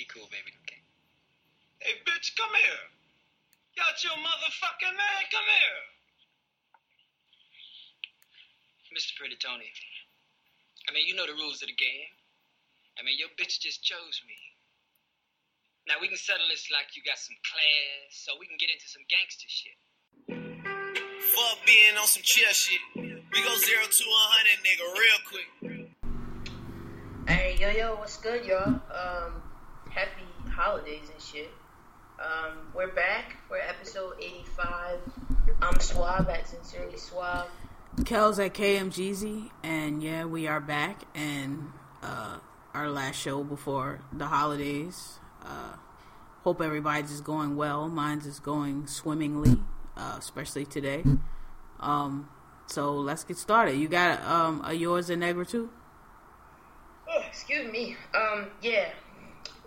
Be cool, baby. Okay. Hey, bitch, come here. Got your motherfucking man. Come here. Mr. Pretty Tony. I mean, you know the rules of the game. I mean, your bitch just chose me. Now we can settle this like you got some class, so we can get into some gangster shit. Fuck being on some chill shit. We go zero to a hundred, nigga, real quick. Hey, yo, yo, what's good, y'all? Um, happy holidays and shit. Um, we're back. We're episode 85. I'm Suave at Sincerely Suave. Kellz at KMGZ, and yeah, we are back, and uh, our last show before the holidays. Uh, hope everybody's is going well. Mine's is going swimmingly, uh, especially today. Um, so let's get started. You got um, a yours and Negra too? Oh, excuse me. Um, yeah.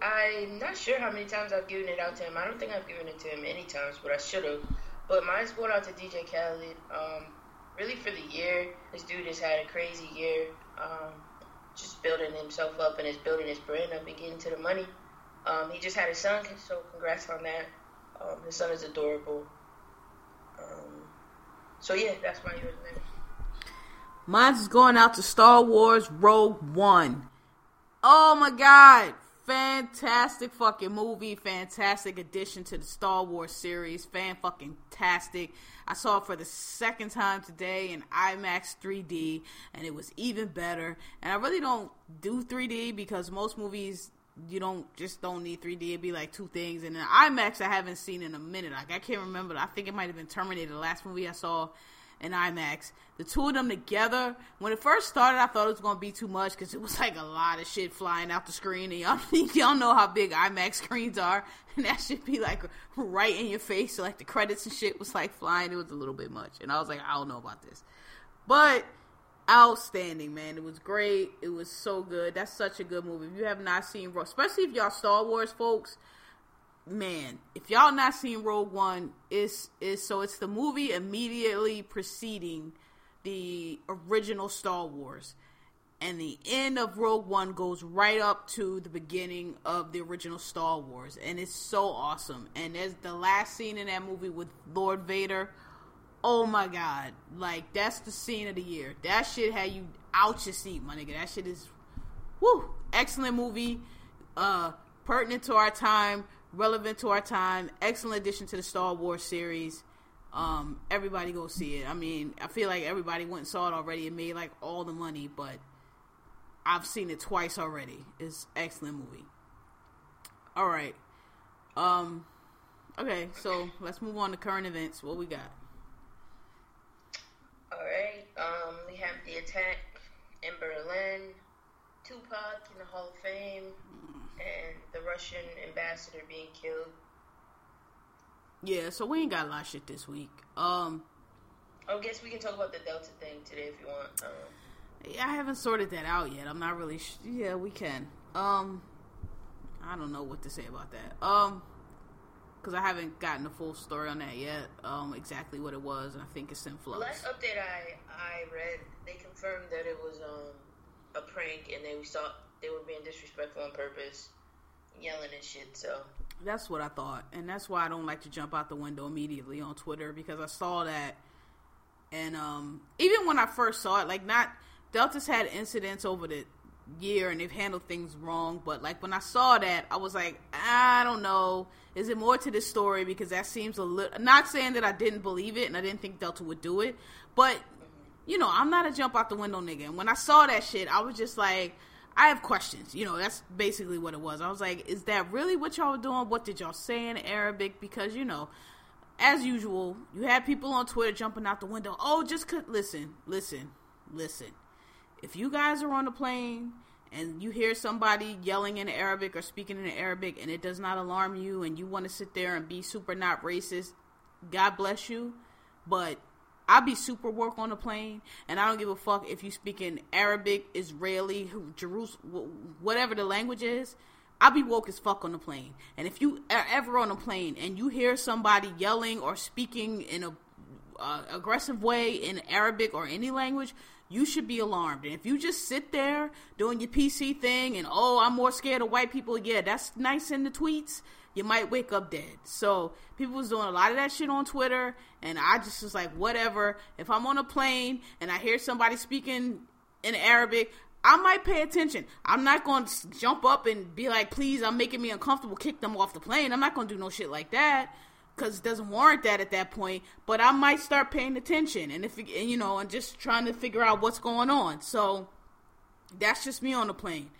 I'm not sure how many times I've given it out to him. I don't think I've given it to him any times, but I should have. But mine's going out to DJ Khaled. Um, really for the year. This dude has had a crazy year. Um, just building himself up and is building his brand up and getting to the money. Um, he just had a son, so congrats on that. Um, his son is adorable. Um, so yeah, that's my yours. Mine's going out to Star Wars Rogue One. Oh my god. Fantastic fucking movie, fantastic addition to the Star Wars series, fan fucking tastic. I saw it for the second time today in IMAX 3D, and it was even better. And I really don't do 3D because most movies you don't just don't need 3D. It'd be like two things. And then IMAX I haven't seen in a minute. Like I can't remember. I think it might have been Terminator, the last movie I saw in IMAX. The two of them together, when it first started, I thought it was to be too much because it was like a lot of shit flying out the screen. And y'all, y'all know how big IMAX screens are. And that should be like right in your face. So, like, the credits and shit was like flying. It was a little bit much. And I was like, I don't know about this. But outstanding, man. It was great. It was so good. That's such a good movie. If you have not seen, especially if y'all Star Wars folks, man, if y'all not seen Rogue One, is is so it's the movie immediately preceding the original Star Wars. And the end of Rogue One goes right up to the beginning of the original Star Wars. And it's so awesome. And there's the last scene in that movie with Lord Vader. Oh my god. Like, that's the scene of the year. That shit had you out your seat, my nigga. That shit is, whoo, excellent movie. Uh, pertinent to our time, relevant to our time, excellent addition to the Star Wars series. Um, everybody go see it. I mean, I feel like everybody went and saw it already and made like all the money, but I've seen it twice already. It's excellent movie. All right. Um okay, so let's move on to current events. What we got? All right. Um, we have the attack in Berlin, Tupac in the Hall of Fame, and the Russian ambassador being killed. Yeah, so we ain't got a lot of shit this week. Um I guess we can talk about the Delta thing today if you want. Um, yeah, I haven't sorted that out yet. I'm not really sh- yeah, we can. Um I don't know what to say about that. Um cuz I haven't gotten the full story on that yet. Um exactly what it was, and I think it's in the flux. last update I I read, they confirmed that it was um a prank and they thought they were being disrespectful on purpose, yelling and shit. So That's what I thought, and that's why I don't like to jump out the window immediately on Twitter because I saw that, and um, even when I first saw it, like not Delta's had incidents over the year and they've handled things wrong, but like when I saw that, I was like, I don't know, is it more to this story because that seems a little. Not saying that I didn't believe it and I didn't think Delta would do it, but you know, I'm not a jump out the window nigga, and when I saw that shit, I was just like. I have questions. You know, that's basically what it was. I was like, is that really what y'all were doing? What did y'all say in Arabic? Because, you know, as usual, you had people on Twitter jumping out the window. Oh, just could listen, listen, listen. If you guys are on the plane and you hear somebody yelling in Arabic or speaking in Arabic and it does not alarm you and you want to sit there and be super not racist, God bless you. But I'll be super work on the plane, and I don't give a fuck if you speak in Arabic, Israeli, Jerusalem, whatever the language is. I'll be woke as fuck on the plane. And if you are ever on a plane and you hear somebody yelling or speaking in a uh, aggressive way in Arabic or any language, you should be alarmed. And if you just sit there doing your PC thing and oh, I'm more scared of white people, yeah, that's nice in the tweets. You might wake up dead. So people was doing a lot of that shit on Twitter, and I just was like, whatever. If I'm on a plane and I hear somebody speaking in Arabic, I might pay attention. I'm not going to jump up and be like, please, I'm making me uncomfortable, kick them off the plane. I'm not going to do no shit like that because it doesn't warrant that at that point. But I might start paying attention and if and, you know and just trying to figure out what's going on. So that's just me on the plane.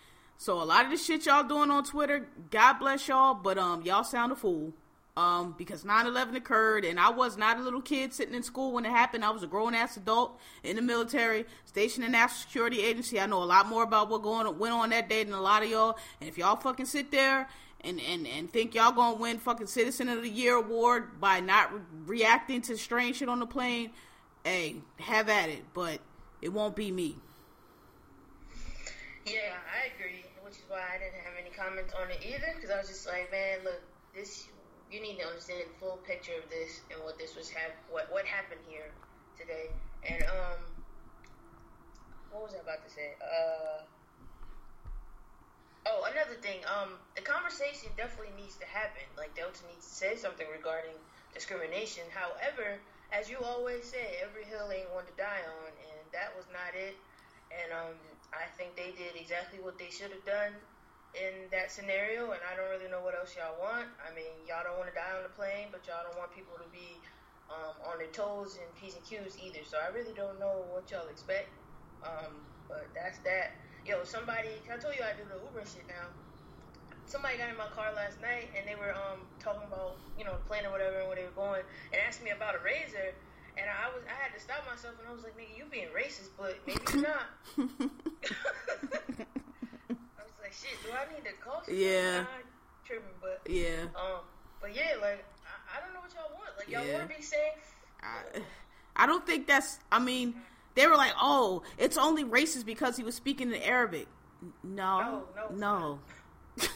So a lot of the shit y'all doing on Twitter, God bless y'all, but um y'all sound a fool. Um, because 9-11 occurred and I was not a little kid sitting in school when it happened. I was a grown ass adult in the military, stationed in National Security Agency. I know a lot more about what going went on that day than a lot of y'all. And if y'all fucking sit there and, and, and think y'all gonna win fucking Citizen of the Year award by not re- reacting to strange shit on the plane, hey, have at it. But it won't be me. Yeah, I agree, why I didn't have any comments on it either, because I was just like, man, look, this you need to understand the full picture of this and what this was hap- what what happened here today. And um, what was I about to say? Uh, oh, another thing. Um, the conversation definitely needs to happen. Like Delta needs to say something regarding discrimination. However, as you always say, every hill ain't one to die on, and that was not it. And um, I think they did exactly what they should have done in that scenario, and I don't really know what else y'all want. I mean, y'all don't want to die on the plane, but y'all don't want people to be um, on their toes and P's and Q's either. So I really don't know what y'all expect. Um, but that's that. Yo, somebody, I told you I do the Uber shit now. Somebody got in my car last night, and they were um, talking about, you know, the plane or whatever, and where they were going, and asked me about a razor. And I was, I had to stop myself, and I was like, "Nigga, you being racist, but maybe you're not." I was like, "Shit, do I need to call?" Yeah. Tripping, but Yeah. um, but yeah, like I, I don't know what y'all want. Like y'all Yeah. want to be safe. I, I don't think that's. I mean, they were like, "Oh, it's only racist because he was speaking in Arabic." No, No, no, no.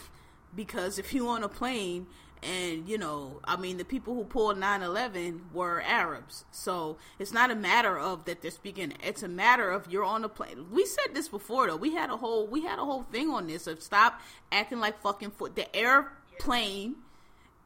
because if you on a plane and you know, I mean, the people who pulled 9/11 were Arabs, so it's not a matter of that they're speaking. It's a matter of you're on a plane. We said this before, though. We had a whole we had a whole thing on this of stop acting like fucking foot. The airplane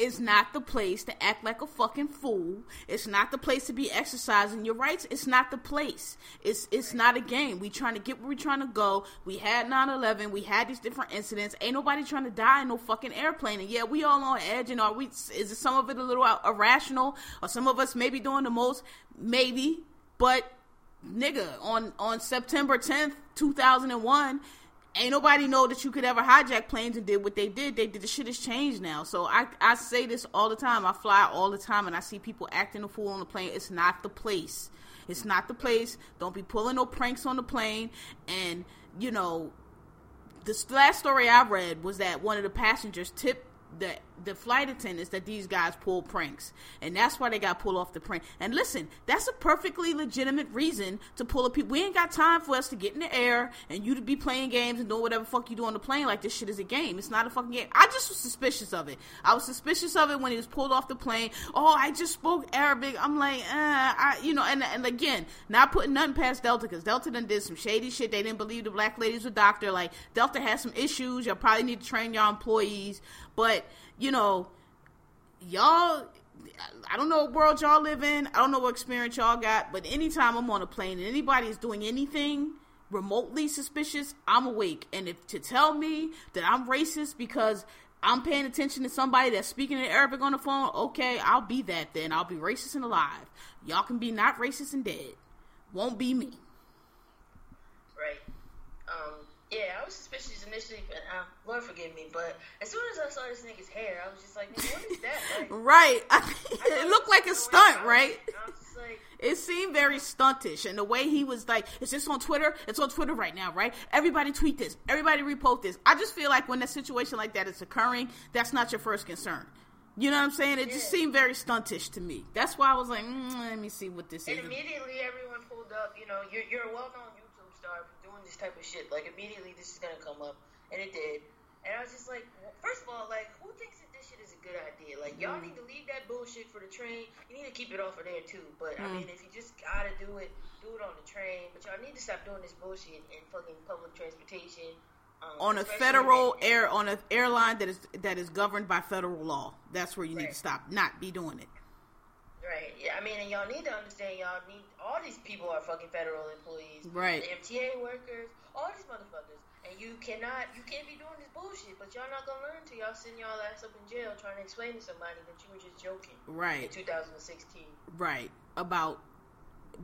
is not the place to act like a fucking fool. It's not the place to be exercising your rights. It's not the place. It's it's not a game. We trying to get where we trying to go. We had 9-11. We had these different incidents. Ain't nobody trying to die in no fucking airplane. And yeah, we all on edge. And are we? Is some of it a little irrational? Or some of us maybe doing the most? Maybe. But nigga, on on September 10th, 2001 ain't nobody know that you could ever hijack planes and did what they did. They did the shit has changed now. So I I say this all the time. I fly all the time and I see people acting a fool on the plane. It's not the place. It's not the place. Don't be pulling no pranks on the plane. And you know, the last story I read was that one of the passengers tipped the the flight attendants that these guys pull pranks, and that's why they got pulled off the plane. And listen, that's a perfectly legitimate reason to pull a people. We ain't got time for us to get in the air and you to be playing games and doing whatever fuck you do on the plane like this shit is a game. It's not a fucking game. I just was suspicious of it. I was suspicious of it when he was pulled off the plane. Oh, I just spoke Arabic. I'm like, uh, I, you know, and and again, not putting nothing past Delta because Delta done did some shady shit. They didn't believe the black ladies were doctor. Like Delta has some issues. Y'all probably need to train your employees, but you know, y'all. I don't know what world y'all live in. I don't know what experience y'all got, but anytime I'm on a plane and anybody is doing anything remotely suspicious, I'm awake. And if to tell me that I'm racist because I'm paying attention to somebody that's speaking in Arabic on the phone, okay, I'll be that then. I'll be racist and alive. Y'all can be not racist and dead. Won't be me. Right. Um. Yeah, I was suspicious initially, but uh, Lord forgive me. But as soon as I saw this nigga's hair, I was just like, what is that?" Like, Right. I it looked like a stunt, going right? I was just like, It seemed very stuntish, and the way he was like, "Is this on Twitter? It's on Twitter right now, right? Everybody tweet this. Everybody repost this." I just feel like when a situation like that is occurring, that's not your first concern. You know what I'm saying? It just seemed very stuntish to me. That's why I was like, mm, "Let me see what this And is." immediately everyone pulled up, you know, you're, you're a well known YouTube star for doing this type of shit. Like, immediately this is to come up. And it did. And I was just like, well, first of all, like, who thinks that this shit is a good idea? Like, y'all Mm. need to leave that bullshit for the train. You need to keep it off of there too. But I Mm. mean, if you just gotta do it, do it on the train. But y'all need to stop doing this bullshit in fucking public transportation. Um, on a federal air on an airline that is that is governed by federal law. That's where you need to stop. Not be doing it. Right. Yeah. I mean, and y'all need to understand. Y'all need all these people are fucking federal employees. Right. The MTA workers, all these motherfuckers, and you cannot, you can't be doing this bullshit. But y'all not gonna learn until y'all send y'all ass up in jail trying to explain to somebody that you were just joking. In Right. 2016. Right. About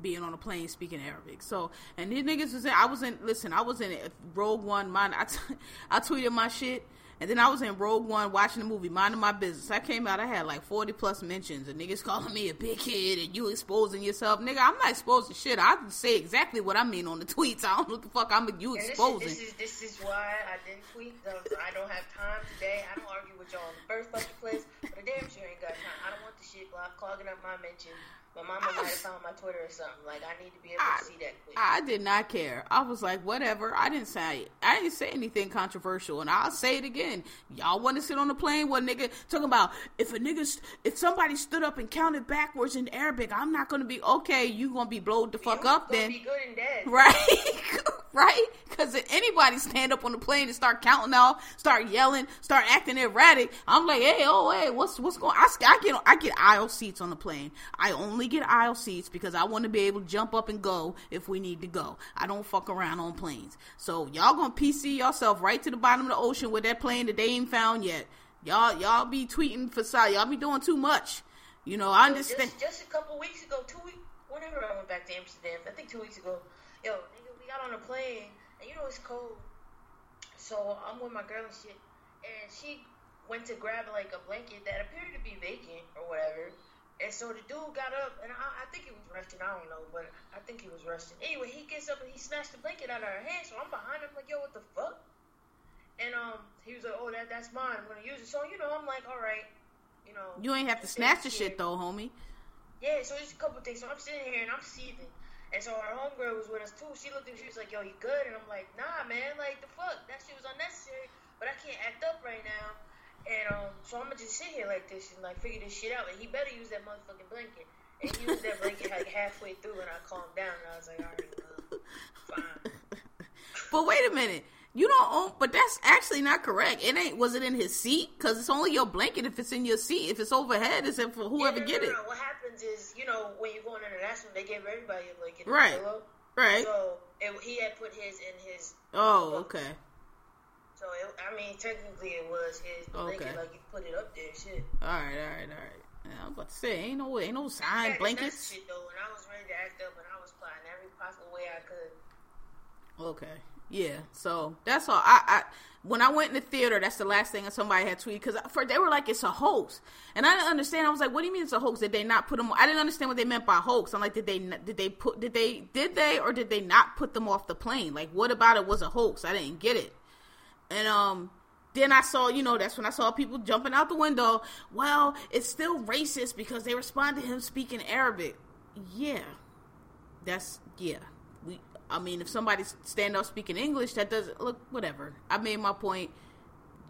being on a plane speaking Arabic. So, and these niggas was in, I was in, listen, I was in Rogue One, mine, I, t- I tweeted my shit, and then I was in Rogue One watching the movie, minding my business. I came out, I had like 40 plus mentions, and niggas calling me a big kid, and you exposing yourself. Nigga, I'm not exposing shit. I say exactly what I mean on the tweets. I don't know what the fuck I'm you And this is, exposing. this is this is why I didn't tweet. I don't have time today. I don't argue with y'all in the first fucking place, but I damn sure ain't got time. I don't want the shit blocked, clogging up my mention. My mama might have found my Twitter or something. Like I need to be able I- to see that quick. I did not care. I was like, whatever. I didn't say I didn't say anything controversial, and I'll say it again. Y'all want to sit on the plane? What nigga talking about? If a nigga, if somebody stood up and counted backwards in Arabic, I'm not gonna be okay. You gonna be blowed the fuck You up then, Be good and dead. right? right? Because if anybody stand up on the plane and start counting off, start yelling, start acting erratic, I'm like, hey, oh, hey, what's what's going? I, I get I get aisle seats on the plane. I only get aisle seats because I want to be able to jump up and go if we need to go. I don't fuck around on planes. So y'all gonna PC yourself right to the bottom of the ocean with that plane that they ain't found yet. Y'all y'all be tweeting for side. Y'all be doing too much. You know, I understand. Just, just a couple weeks ago, two weeks, whenever I went back to Amsterdam, I think two weeks ago, yo, nigga, we got on a plane, and you know it's cold. So I'm with my girl and shit, and she went to grab like a blanket that appeared to be vacant or whatever. And so the dude got up, and I, I think he was resting. I don't know, but I think he was resting. Anyway, he gets up and he snatched the blanket out of her hand. So I'm behind him, like, yo, what the fuck? And um, he was like, oh, that that's mine. I'm gonna use it. So you know, I'm like, all right, you know. You ain't have to snatch the shit though, homie. Yeah, so there's a couple things. So I'm sitting here and I'm seething. And so our homegirl was with us too. She looked at me, she was like, yo, you good? And I'm like, nah, man, like, the fuck? That shit was unnecessary, but I can't act up right now. And um, so I'm gonna just sit here like this and like figure this shit out. And he better use that motherfucking blanket. And he used that blanket like halfway through, and I calmed down, and I was like, all right, well, fine. But wait a minute. You don't own, but that's actually not correct. It ain't. Was it in his seat? Because it's only your blanket if it's in your seat. If it's overhead, it's in for whoever Yeah, no, get no, it. no. What happens is, you know, when you're going international, they give everybody a blanket. Right. pillow. Right. So it, he had put his in his Oh, okay. So it, I mean, technically it was his blanket, Okay. like you put it up there, shit. All right, all right, all right. I was about to say, ain't no, ain't no Yeah, blankets. Shit though, and I was ready to act up, and I was plotting every possible way I could. Okay. Yeah. So that's all. I, I when I went in the theater, that's the last thing that somebody had tweeted because for they were like it's a hoax, and I didn't understand. I was like, what do you mean it's a hoax? Did they not put them? I didn't understand what they meant by hoax. I'm like, did they did they put did they did they or did they not put them off the plane? Like, what about it was a hoax? I didn't get it. And um. Then I saw, you know, that's when I saw people jumping out the window. Well, it's still racist because they respond to him speaking Arabic. Yeah, that's yeah. I mean, if somebody stand up speaking English, that doesn't look whatever. I made my point.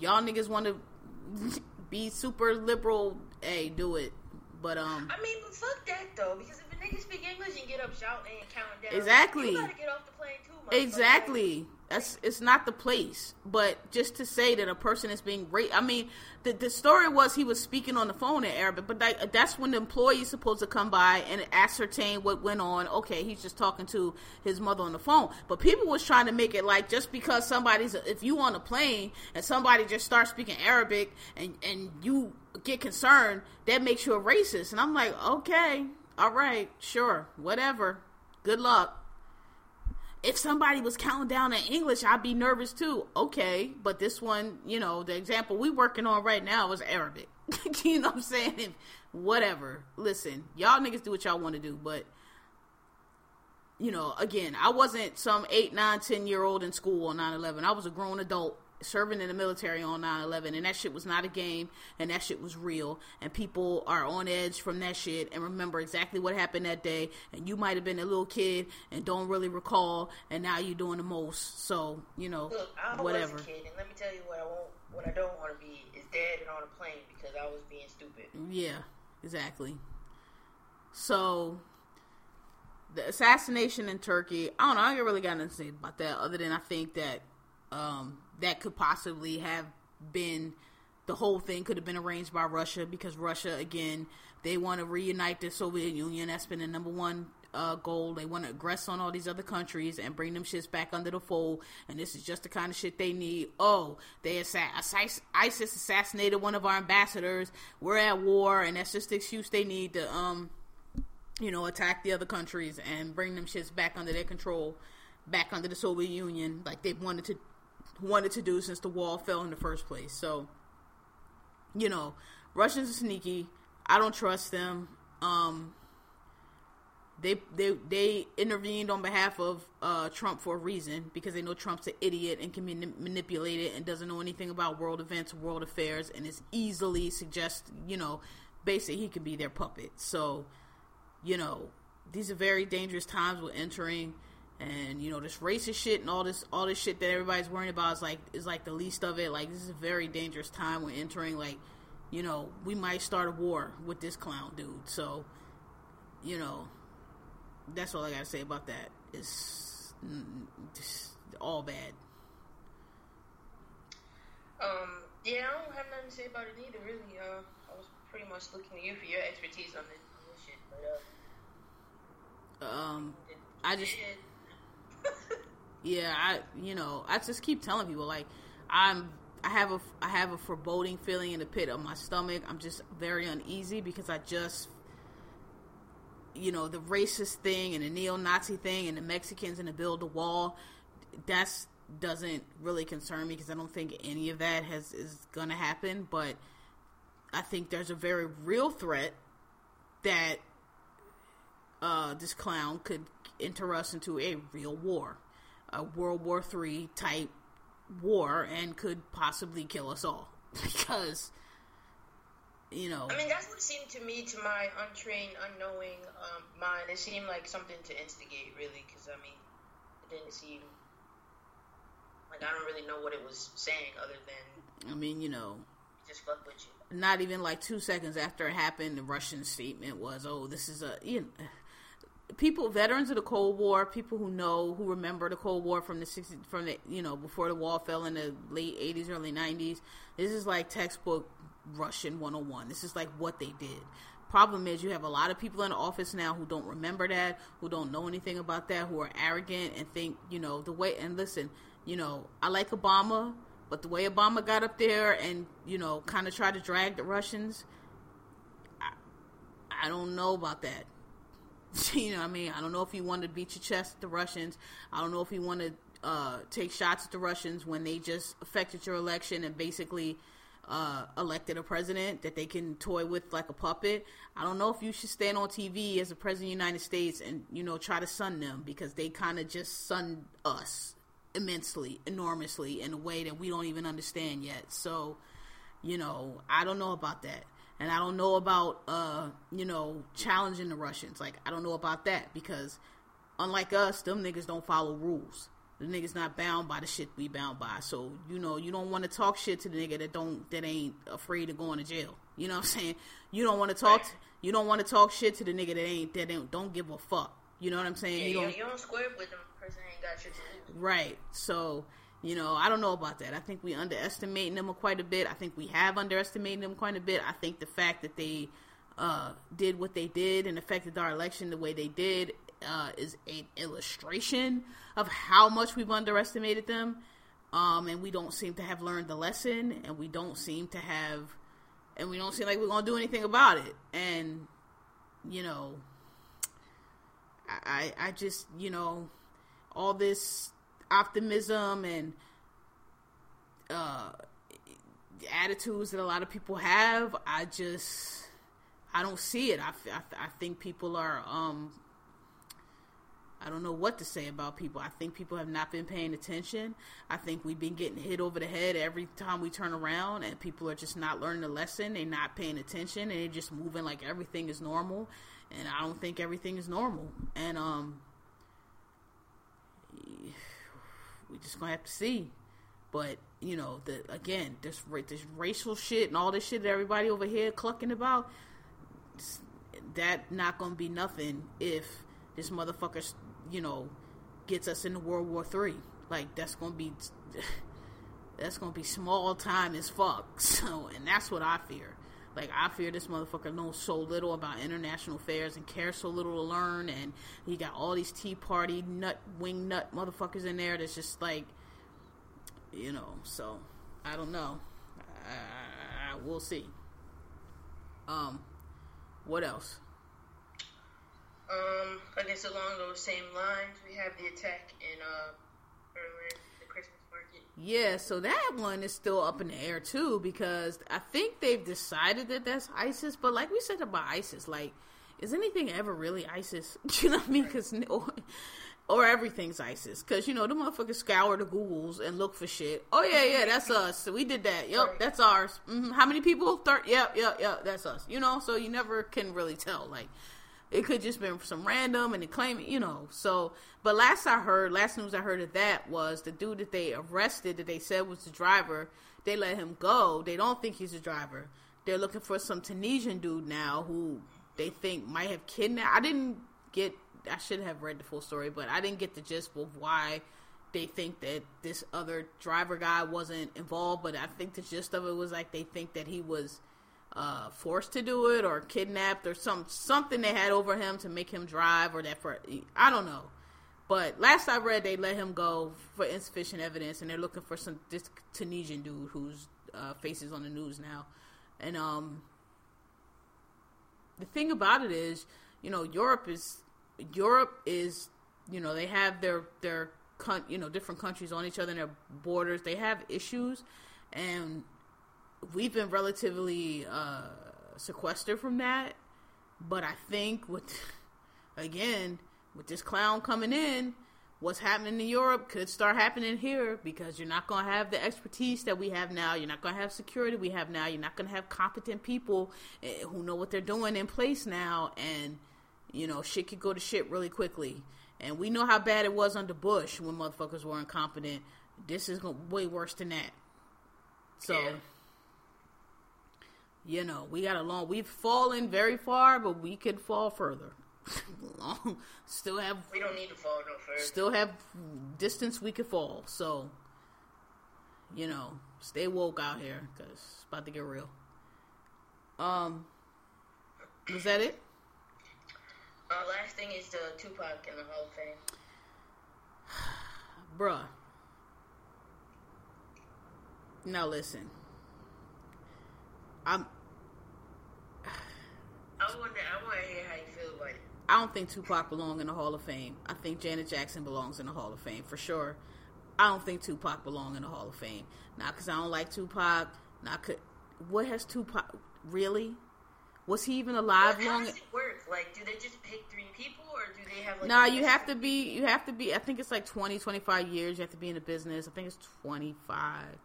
Y'all niggas want to be super liberal. Hey, do it. But um, I mean, but fuck that though, because if a nigga speak English and get up shouting and counting down, Exactly. you gotta get off the plane too. Exactly. That's it's not the place. But just to say that a person is being raped. I mean, the the story was he was speaking on the phone in Arabic, but that, that's when the employee is supposed to come by and ascertain what went on. Okay, he's just talking to his mother on the phone. But people was trying to make it like just because somebody's if you on a plane and somebody just starts speaking Arabic and and you get concerned, that makes you a racist. And I'm like, okay, all right, sure, whatever. Good luck if somebody was counting down in English, I'd be nervous too. Okay, but this one, you know, the example we working on right now is Arabic. you know what I'm saying? Whatever. Listen, y'all niggas do what y'all want to do, but you know, again, I wasn't some eight, nine, ten year old in school on 9-11. I was a grown adult serving in the military on 9-11 and that shit was not a game and that shit was real and people are on edge from that shit and remember exactly what happened that day and you might have been a little kid and don't really recall and now you're doing the most so you know Look, I whatever was a kid, and let me tell you what I won't, what I don't want to be is dead and on a plane because I was being stupid. Yeah, exactly. So the assassination in Turkey, I don't know. I ain't really got nothing to say about that, other than I think that um, that could possibly have been the whole thing could have been arranged by Russia because Russia, again, they want to reunite the Soviet Union. That's been the number one uh, goal. They want to aggress on all these other countries and bring them shits back under the fold. And this is just the kind of shit they need. Oh, they assa- ISIS assassinated one of our ambassadors. We're at war, and that's just the excuse they need to, um, you know, attack the other countries and bring them shits back under their control, back under the Soviet Union, like they've wanted to wanted to do since the wall fell in the first place. So, you know, Russians are sneaky. I don't trust them. Um, they they they intervened on behalf of uh, Trump for a reason because they know Trump's an idiot and can be manipulated and doesn't know anything about world events, world affairs, and is easily suggest you know basically he could be their puppet. So you know these are very dangerous times we're entering, and you know this racist shit and all this all this shit that everybody's worrying about is like is like the least of it. Like this is a very dangerous time we're entering. Like you know we might start a war with this clown dude. So you know that's all I gotta say about that. It's just all bad. Um, yeah, I don't have nothing to say about it either. Really, uh, I was pretty much looking to you for your expertise on this, on this shit. But uh, um, I just yeah, I you know I just keep telling people like I'm I have a I have a foreboding feeling in the pit of my stomach. I'm just very uneasy because I just you know the racist thing and the neo-Nazi thing and the Mexicans and the build the wall. That's doesn't really concern me because I don't think any of that has is gonna happen. But I think there's a very real threat that uh, this clown could enter us into a real war, a World War Three type war, and could possibly kill us all because you know. I mean, that's what seemed to me, to my untrained, unknowing um, mind. It seemed like something to instigate, really, because I mean, it didn't seem like I don't really know what it was saying, other than I mean, you know, just fuck with you. Not even like two seconds after it happened, the Russian statement was, "Oh, this is a you know." People, veterans of the Cold War, people who know, who remember the Cold War from the 60s, from the, you know, before the wall fell in the late 80s, early 90s. This is like textbook Russian 101. This is like what they did. Problem is, you have a lot of people in the office now who don't remember that, who don't know anything about that, who are arrogant and think, you know, the way. And listen, you know, I like Obama, but the way Obama got up there and, you know, kind of tried to drag the Russians, I, I don't know about that. you know what I mean? I don't know if he wanted to beat your chest at the Russians. I don't know if he wanted to uh, take shots at the Russians when they just affected your election and basically uh, elected a president that they can toy with like a puppet. I don't know if you should stand on TV as a president of the United States and you know try to sun them because they kind of just sun us immensely, enormously in a way that we don't even understand yet. So, you know, I don't know about that. And I don't know about uh, you know, challenging the Russians. Like I don't know about that because unlike us, them niggas don't follow rules. The nigga's not bound by the shit we bound by. So, you know, you don't want to talk shit to the nigga that don't that ain't afraid of going to jail. You know what I'm saying? You don't want to talk to, you don't want to talk shit to the nigga that ain't that don't, don't give a fuck. You know what I'm saying? Yeah, you don't you don't square with them. Person ain't got shit to do. Right. So, you know, I don't know about that. I think we underestimating them quite a bit. I think we have underestimated them quite a bit. I think the fact that they uh, did what they did and affected our election the way they did uh, is an illustration of how much we've underestimated them. Um, and we don't seem to have learned the lesson, and we don't seem to have, and we don't seem like we're gonna do anything about it. And you know, I, I just, you know, all this optimism and uh, attitudes that a lot of people have, I just, I don't see it. I, I, I think people are, um, I don't know what to say about people. I think people have not been paying attention. I think we've been getting hit over the head every time we turn around, and people are just not learning the lesson. They're not paying attention, and they're just moving like everything is normal. And I don't think everything is normal. And um, we just gonna have to see. But you know, the again, this this racial shit and all this shit that everybody over here clucking about, that not gonna be nothing if this motherfucker, you know, gets us into World War Three. Like that's gonna be that's gonna be small time as fuck. So, and that's what I fear. Like I fear this motherfucker knows so little about international affairs and cares so little to learn, and he got all these Tea Party nut wing nut motherfuckers in there. That's just like, you know. So I don't know. I, I, we'll see. Um, what else? Um, I guess along those same lines, we have the attack in uh. Yeah, so that one is still up in the air too because I think they've decided that that's ISIS. But like we said about ISIS, like is anything ever really ISIS? you know what I mean? Because or everything's ISIS. Because, you know, the motherfuckers scour the Googles and look for shit. Oh, yeah, yeah, that's us. So we did that. Yep, that's ours. Mm-hmm. How many people? Third. Yep, yep, yep, that's us. You know, so you never can really tell. Like, it could just been some random and they claim you know. So, but last I heard, last news I heard of that was the dude that they arrested that they said was the driver. They let him go. They don't think he's the driver. They're looking for some Tunisian dude now who they think might have kidnapped. I didn't get. I should have read the full story, but I didn't get the gist of why they think that this other driver guy wasn't involved. But I think the gist of it was like they think that he was uh, forced to do it or kidnapped or some something they had over him to make him drive or that for I don't know. But last I read, they let him go for insufficient evidence, and they're looking for some this Tunisian dude whose uh, face is on the news now. And um, the thing about it is, you know, Europe is Europe is you know they have their their you know different countries on each other and their borders. They have issues, and we've been relatively uh, sequestered from that. But I think with again with this clown coming in, what's happening in Europe could start happening here because you're not going to have the expertise that we have now. You're not going to have security we have now. You're not going to have competent people eh, who know what they're doing in place now, and you know shit could go to shit really quickly. And we know how bad it was under Bush when motherfuckers were incompetent. This is way worse than that. So. Yeah you know, we got a long. We've fallen very far, but we could fall further. Long, still have. We don't need to fall no further. Still have distance we could fall. So, you know, stay woke out here because it's about to get real. Um, was that it? Uh, last thing is the Tupac in the Hall of Fame. Bruh. Now listen. I'm I want to. I want to hear how you feel about it. I don't think Tupac belongs in the Hall of Fame. I think Janet Jackson belongs in the Hall of Fame for sure. I don't think Tupac belongs in the Hall of Fame. Not because I don't like Tupac. Not cause, what has Tupac really? Was he even alive well, long? How does it work? Like, do they just pick three people, or do they have like? Nah, you have to be. You have to be. I think it's like 20, 25 years. You have to be in the business. I think it's twenty five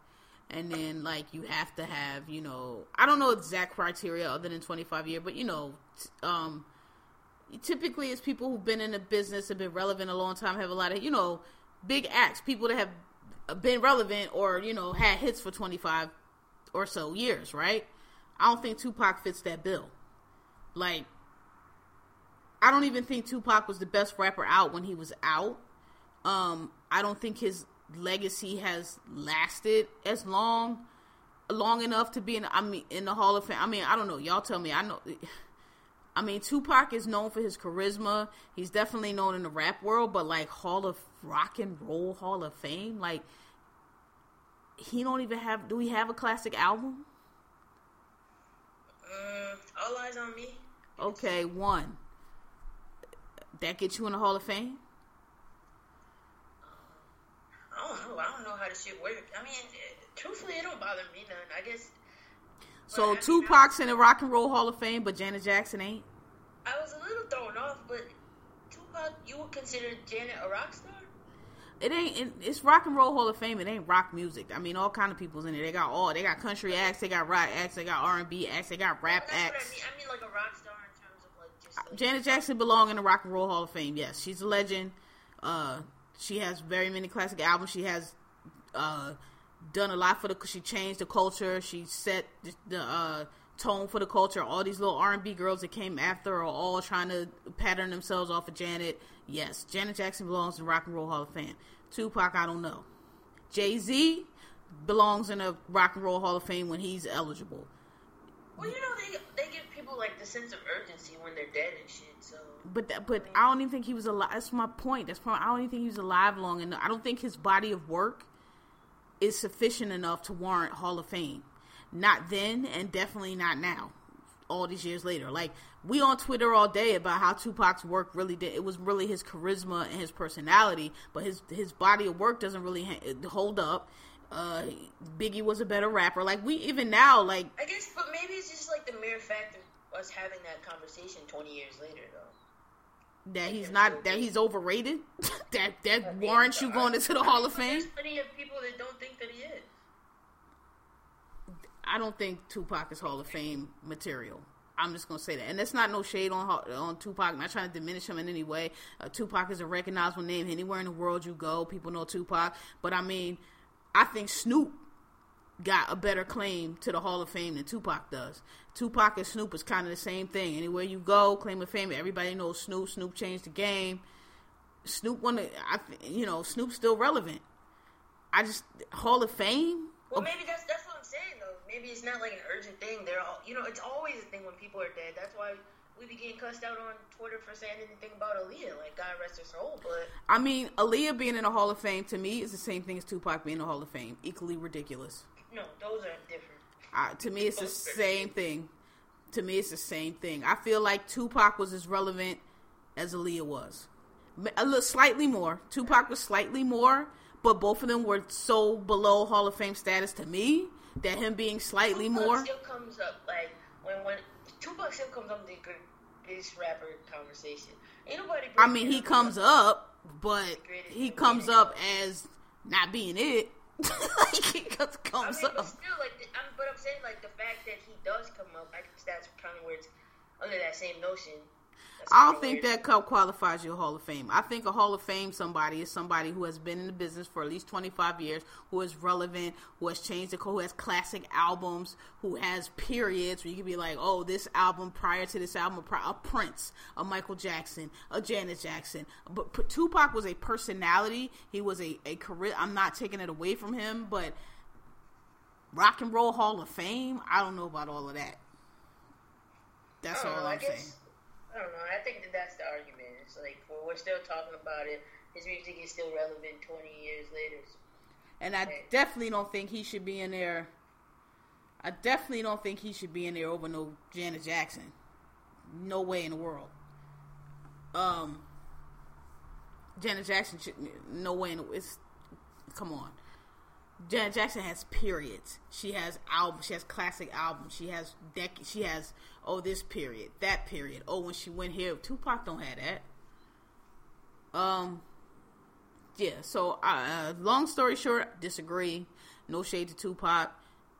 and then like you have to have you know i don't know exact criteria other than 25 year but you know um typically it's people who've been in the business have been relevant a long time have a lot of you know big acts people that have been relevant or you know had hits for 25 or so years right? I don't think tupac fits that bill. Like i don't even think tupac was the best rapper out when he was out. Um i don't think his legacy has lasted as long long enough to be in I mean in the Hall of Fame. I mean, I don't know. Y'all tell me. I know I mean, Tupac is known for his charisma. He's definitely known in the rap world, but like Hall of Rock and Roll Hall of Fame, like he don't even have. Do we have a classic album? Uh, All Eyez on Me. Okay, one. That gets you in the Hall of Fame. I don't know. I don't know how this shit works. I mean, truthfully, it don't bother me none. I guess. So I Tupac's in the Rock and Roll Hall of Fame, but Janet Jackson ain't. I was a little thrown off, but Tupac, you would consider Janet a rock star? It ain't. It's Rock and Roll Hall of Fame. It ain't rock music. I mean, all kind of people's in it. They got all. They got country acts. They got rock acts. They got R and B acts. They got rap That's acts. what I mean. I mean like a rock star in terms of like just. Like, Janet Jackson belong in the Rock and Roll Hall of Fame. Yes, she's a legend. Uh, she has very many classic albums. She has uh, done a lot for the. She changed the culture. She set the, uh, tone for the culture. All these little R and B girls that came after are all trying to pattern themselves off of Janet. Yes, Janet Jackson belongs in Rock and Roll Hall of Fame. Tupac, I don't know. Jay Z belongs in the Rock and Roll Hall of Fame when he's eligible. Well, you know they they give people like the sense of urgency when they're dead and shit. So But that, but I don't even think he was alive. That's my point. That's probably, I don't even think he was alive long enough. I don't think his body of work is sufficient enough to warrant Hall of Fame. Not then, and definitely not now. All these years later, like we on Twitter all day about how Tupac's work really did. It was really his charisma and his personality, but his his body of work doesn't really ha- hold up. Uh, Biggie was a better rapper. Like we even now, like I guess, but maybe it's just like the mere fact of us having that conversation 20 years later, though. that he's not that he's overrated. that that warrants you going into the Hall of Fame. There's plenty of people that don't think that he is. I don't think Tupac is Hall of Fame material. I'm just gonna say that, and that's not no shade on on Tupac. I'm not trying to diminish him in any way. Uh, Tupac is a recognizable name anywhere in the world you go. People know Tupac, but I mean, I think Snoop got a better claim to the Hall of Fame than Tupac does. Tupac and Snoop is kind of the same thing. Anywhere you go, claim of fame. Everybody knows Snoop. Snoop changed the game. Snoop won. The, I you know Snoop's still relevant. I just Hall of Fame. Well, maybe that's that's what I'm saying though. Maybe it's not like an urgent thing. They're all, you know, it's always a thing when people are dead. That's why we be getting cussed out on Twitter for saying anything about Aaliyah. Like God rest her soul, but I mean, Aaliyah being in the Hall of Fame to me is the same thing as Tupac being in the Hall of Fame. Equally ridiculous. No, those are different. Uh, to me, it's the same thing. To me, it's the same thing. I feel like Tupac was as relevant as Aaliyah was. A little slightly more. Tupac was slightly more, but both of them were so below Hall of Fame status to me that him being slightly Tupac more. still comes up like when when Tupac still comes up in the greatest rapper conversation. Ain't nobody. I mean, he comes up, but he comes up as not being it. like he just I comes mean, but up. still, like, the- I'm, but I'm saying, like, the fact that he does come up, I guess that's kind of where it's under that same notion. I don't think that cup qualifies you a Hall of Fame. I think a Hall of Fame somebody is somebody who has been in the business for at least 25 years, who is relevant, who has changed the who has classic albums, who has periods where you can be like, oh, this album prior to this album, a Prince, a Michael Jackson, a Janet Jackson. But Tupac was a personality. He was a, a career. I'm not taking it away from him, but Rock and Roll Hall of Fame, I don't know about all of that. That's I all know, I'm saying. I don't know. I think that that's the argument. It's like, well, we're still talking about it. His music is still relevant 20 years later. And I definitely don't think he should be in there. I definitely don't think he should be in there over no Janet Jackson. No way in the world. Um, Janet Jackson should no way in the it's come on. Janet Jackson has periods. She has albums. She has classic albums. She has dec- She has oh this period, that period. Oh when she went here, Tupac don't have that. Um, yeah. So, uh, long story short, disagree. No shade to Tupac.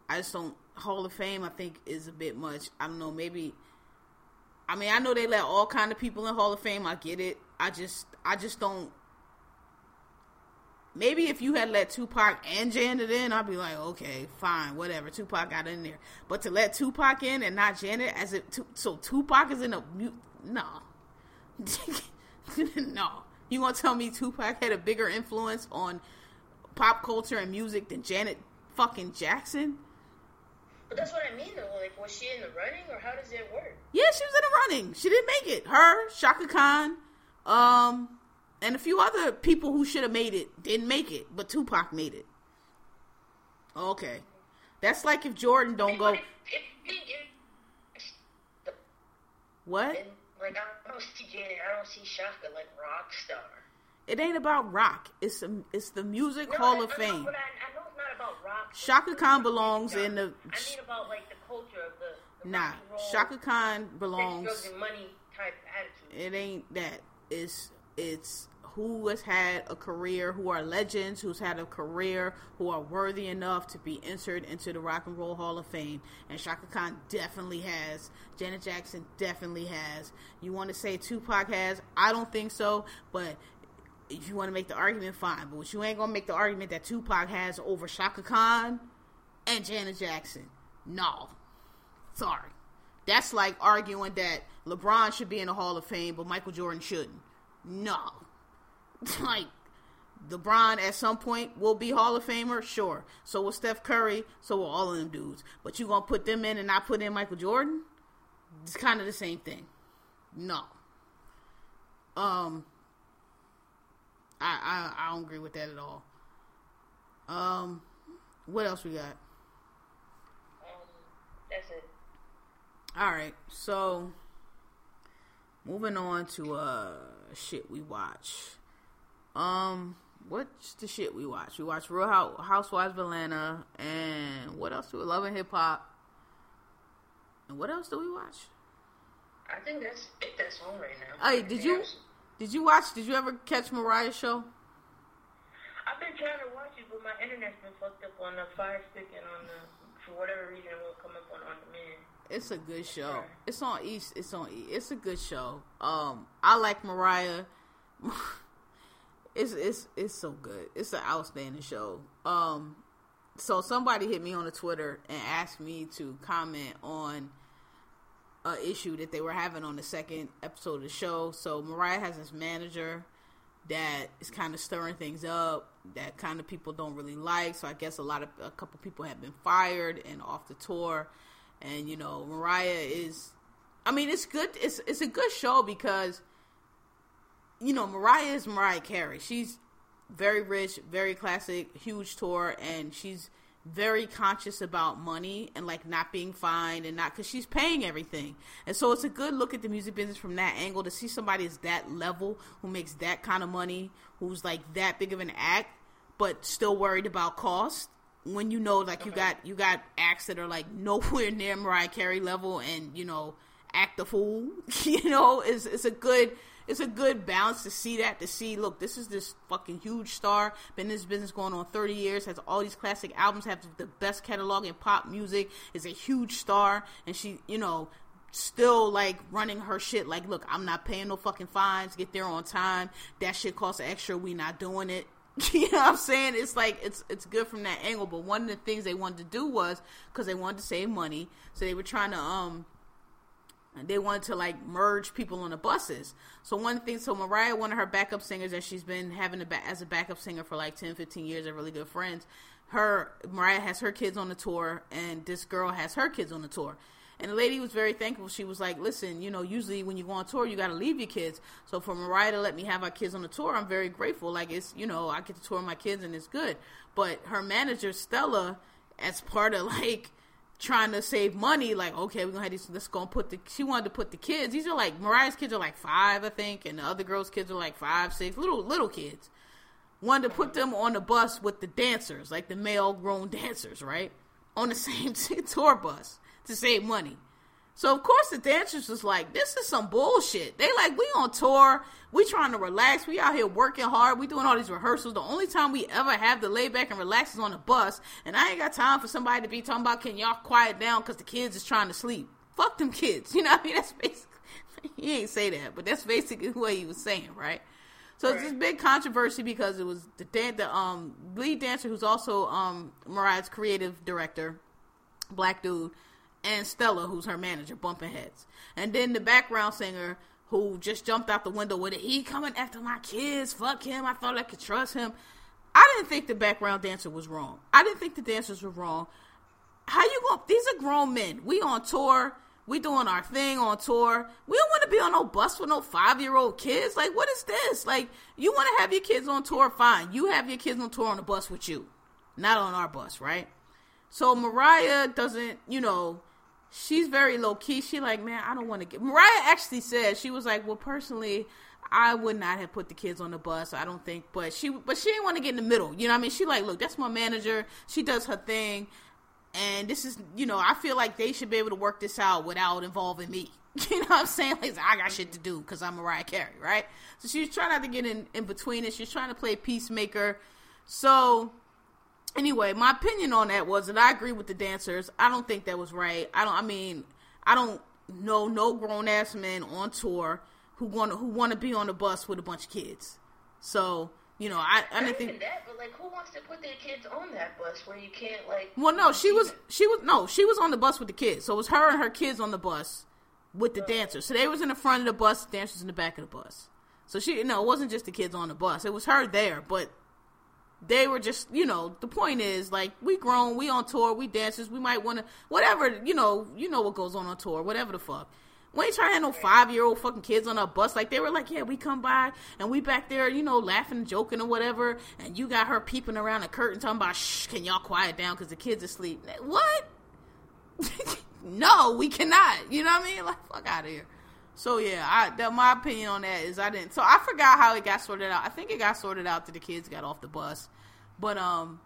I just don't. Hall of Fame, I think, is a bit much. I don't know. Maybe. I mean, I know they let all kind of people in Hall of Fame. I get it. I just, I just don't. Maybe if you had let Tupac and Janet in, I'd be like, okay, fine, whatever. Tupac got in there, but to let Tupac in and not Janet, as it, so Tupac is in a mute. No, no. You gonna tell me Tupac had a bigger influence on pop culture and music than Janet fucking Jackson? But that's what I mean, though. Like, was she in the running, or how does it work? Yeah, she was in the running. She didn't make it. Her, Chaka Khan, um, and a few other people who should have made it didn't make it, but Tupac made it. Okay, that's like if Jordan don't go. What? like, I don't see Janet, I don't see Chaka like rock star. It ain't about rock. It's a, it's the Music No, Hall I- of I Fame. But I, I know it's not about rock. Chaka Khan belongs in the- I mean about like the culture of the, the Nah, rock and roll, Chaka Khan belongs. money type attitude. It ain't that. It's It's who has had a career, who are legends, who's had a career, who are worthy enough to be entered into the Rock and Roll Hall of Fame. And Chaka Khan definitely has. Janet Jackson definitely has. You want to say Tupac has? I don't think so, but if you want to make the argument, fine. But you ain't gonna make the argument that Tupac has over Chaka Khan and Janet Jackson. No, sorry. That's like arguing that LeBron should be in the Hall of Fame, but Michael Jordan shouldn't. No, like LeBron at some point will be Hall of Famer, sure. So will Steph Curry, so will all of them dudes. But you gonna put them in and not put in Michael Jordan? It's kind of the same thing. No. Um I, I I don't agree with that at all. Um what else we got? Um, that's it. All right. So moving on to uh shit we watch. Um, what's the shit we watch? We watch Real Housewives of Atlanta, and what else do we love in hip hop? And what else do we watch? I think that's it. That's on right now. Hey, did you did you watch? Did you ever catch Mariah's show? I've been trying to watch it, but my internet's been fucked up on the Fire Stick and on the for whatever reason it won't come up on on demand. It's a good show. It's on East. It's on E. It's a good show. Um, I like Mariah. it's it's it's so good. It's an outstanding show. Um, so somebody hit me on the Twitter and asked me to comment on a issue that they were having on the second episode of the show. So Mariah has this manager that is kind of stirring things up that kind of people don't really like. So I guess a lot of a couple people have been fired and off the tour. And you know, Mariah is I mean, it's good it's it's a good show because you know, Mariah is Mariah Carey. She's very rich, very classic, huge tour, and she's very conscious about money and like not being fined and not because she's paying everything. And so it's a good look at the music business from that angle to see somebody is that level who makes that kind of money, who's like that big of an act, but still worried about cost. When you know, like you got you got acts that are like nowhere near Mariah Carey level, and you know, act the fool. you know, it's it's a good it's a good balance to see that to see look this is this fucking huge star been in this business going on 30 years has all these classic albums have the best catalog in pop music is a huge star and she you know still like running her shit like look i'm not paying no fucking fines get there on time that shit costs extra we not doing it you know what I'm saying? It's like it's it's good from that angle. But one of the things they wanted to do was because they wanted to save money, so they were trying to um they wanted to like merge people on the buses. So one thing, so Mariah, one of her backup singers that she's been having a ba- as a backup singer for like 10, 15 years, they're really good friends. Her Mariah has her kids on the tour, and this girl has her kids on the tour. And the lady was very thankful. She was like, "Listen, you know, usually when you go on tour, you got to leave your kids. So for Mariah to let me have our kids on the tour, I'm very grateful. Like it's, you know, I get to tour my kids, and it's good. But her manager Stella, as part of like trying to save money, like, okay, we're gonna have these let's go and put the she wanted to put the kids. These are like Mariah's kids are like five, I think, and the other girls' kids are like five, six, little little kids. Wanted to put them on the bus with the dancers, like the male grown dancers, right? On the same tour bus to save money. So of course the dancers was like, "This is some bullshit." They like, "We on tour, we trying to relax, we out here working hard, we doing all these rehearsals. The only time we ever have to lay back and relax is on the bus, and I ain't got time for somebody to be talking about can y'all quiet down because the kids is trying to sleep. Fuck them kids, you know what I mean? That's basically he ain't say that, but that's basically what he was saying, right? So right. it's this big controversy because it was the the um lead dancer who's also um Mariah's creative director, black dude and Stella, who's her manager, bumping heads. And then the background singer who just jumped out the window with it. He coming after my kids. Fuck him. I thought I could trust him. I didn't think the background dancer was wrong. I didn't think the dancers were wrong. How you going? These are grown men. We on tour. We doing our thing on tour. We don't want to be on no bus with no five year old kids. Like, what is this? Like, you want to have your kids on tour? Fine. You have your kids on tour on the bus with you, not on our bus, right? So Mariah doesn't, you know, she's very low key. She like, man, I don't want to get. Mariah actually said she was like, well, personally, I would not have put the kids on the bus. I don't think, but she, but she didn't want to get in the middle. You know what I mean? She like, look, that's my manager. She does her thing. and this is, you know, I feel like they should be able to work this out without involving me. You know what I'm saying? Like, I got shit to do because I'm Mariah Carey, right? So she's trying not to get in, in between it. She's trying to play peacemaker. So, anyway, my opinion on that was that I agree with the dancers. I don't think that was right. I don't, I mean, I don't know no grown ass men on tour who want to, who want to be on the bus with a bunch of kids. So, you know, I I didn't think that, but like, who wants to put their kids on that bus where you can't like? Well, no, she was she was no, she was on the bus with the kids. So it was her and her kids on the bus with the dancers. So they was in the front of the bus, the dancers in the back of the bus. So she no, it wasn't just the kids on the bus. It was her there, but they were just you know the point is like we grown, we on tour, we dancers, we might want to whatever you know you know what goes on on tour, whatever the fuck. We ain't trying to have no five year old fucking kids on a bus. Like they were like, yeah, we come by and we back there, you know, laughing joking or whatever. And you got her peeping around the curtain talking about, shh, can y'all quiet down because the kids asleep? What? no, we cannot. You know what I mean? Like fuck out of here. So yeah, I that, my opinion on that is I didn't. So I forgot how it got sorted out. I think it got sorted out that the kids got off the bus, but um,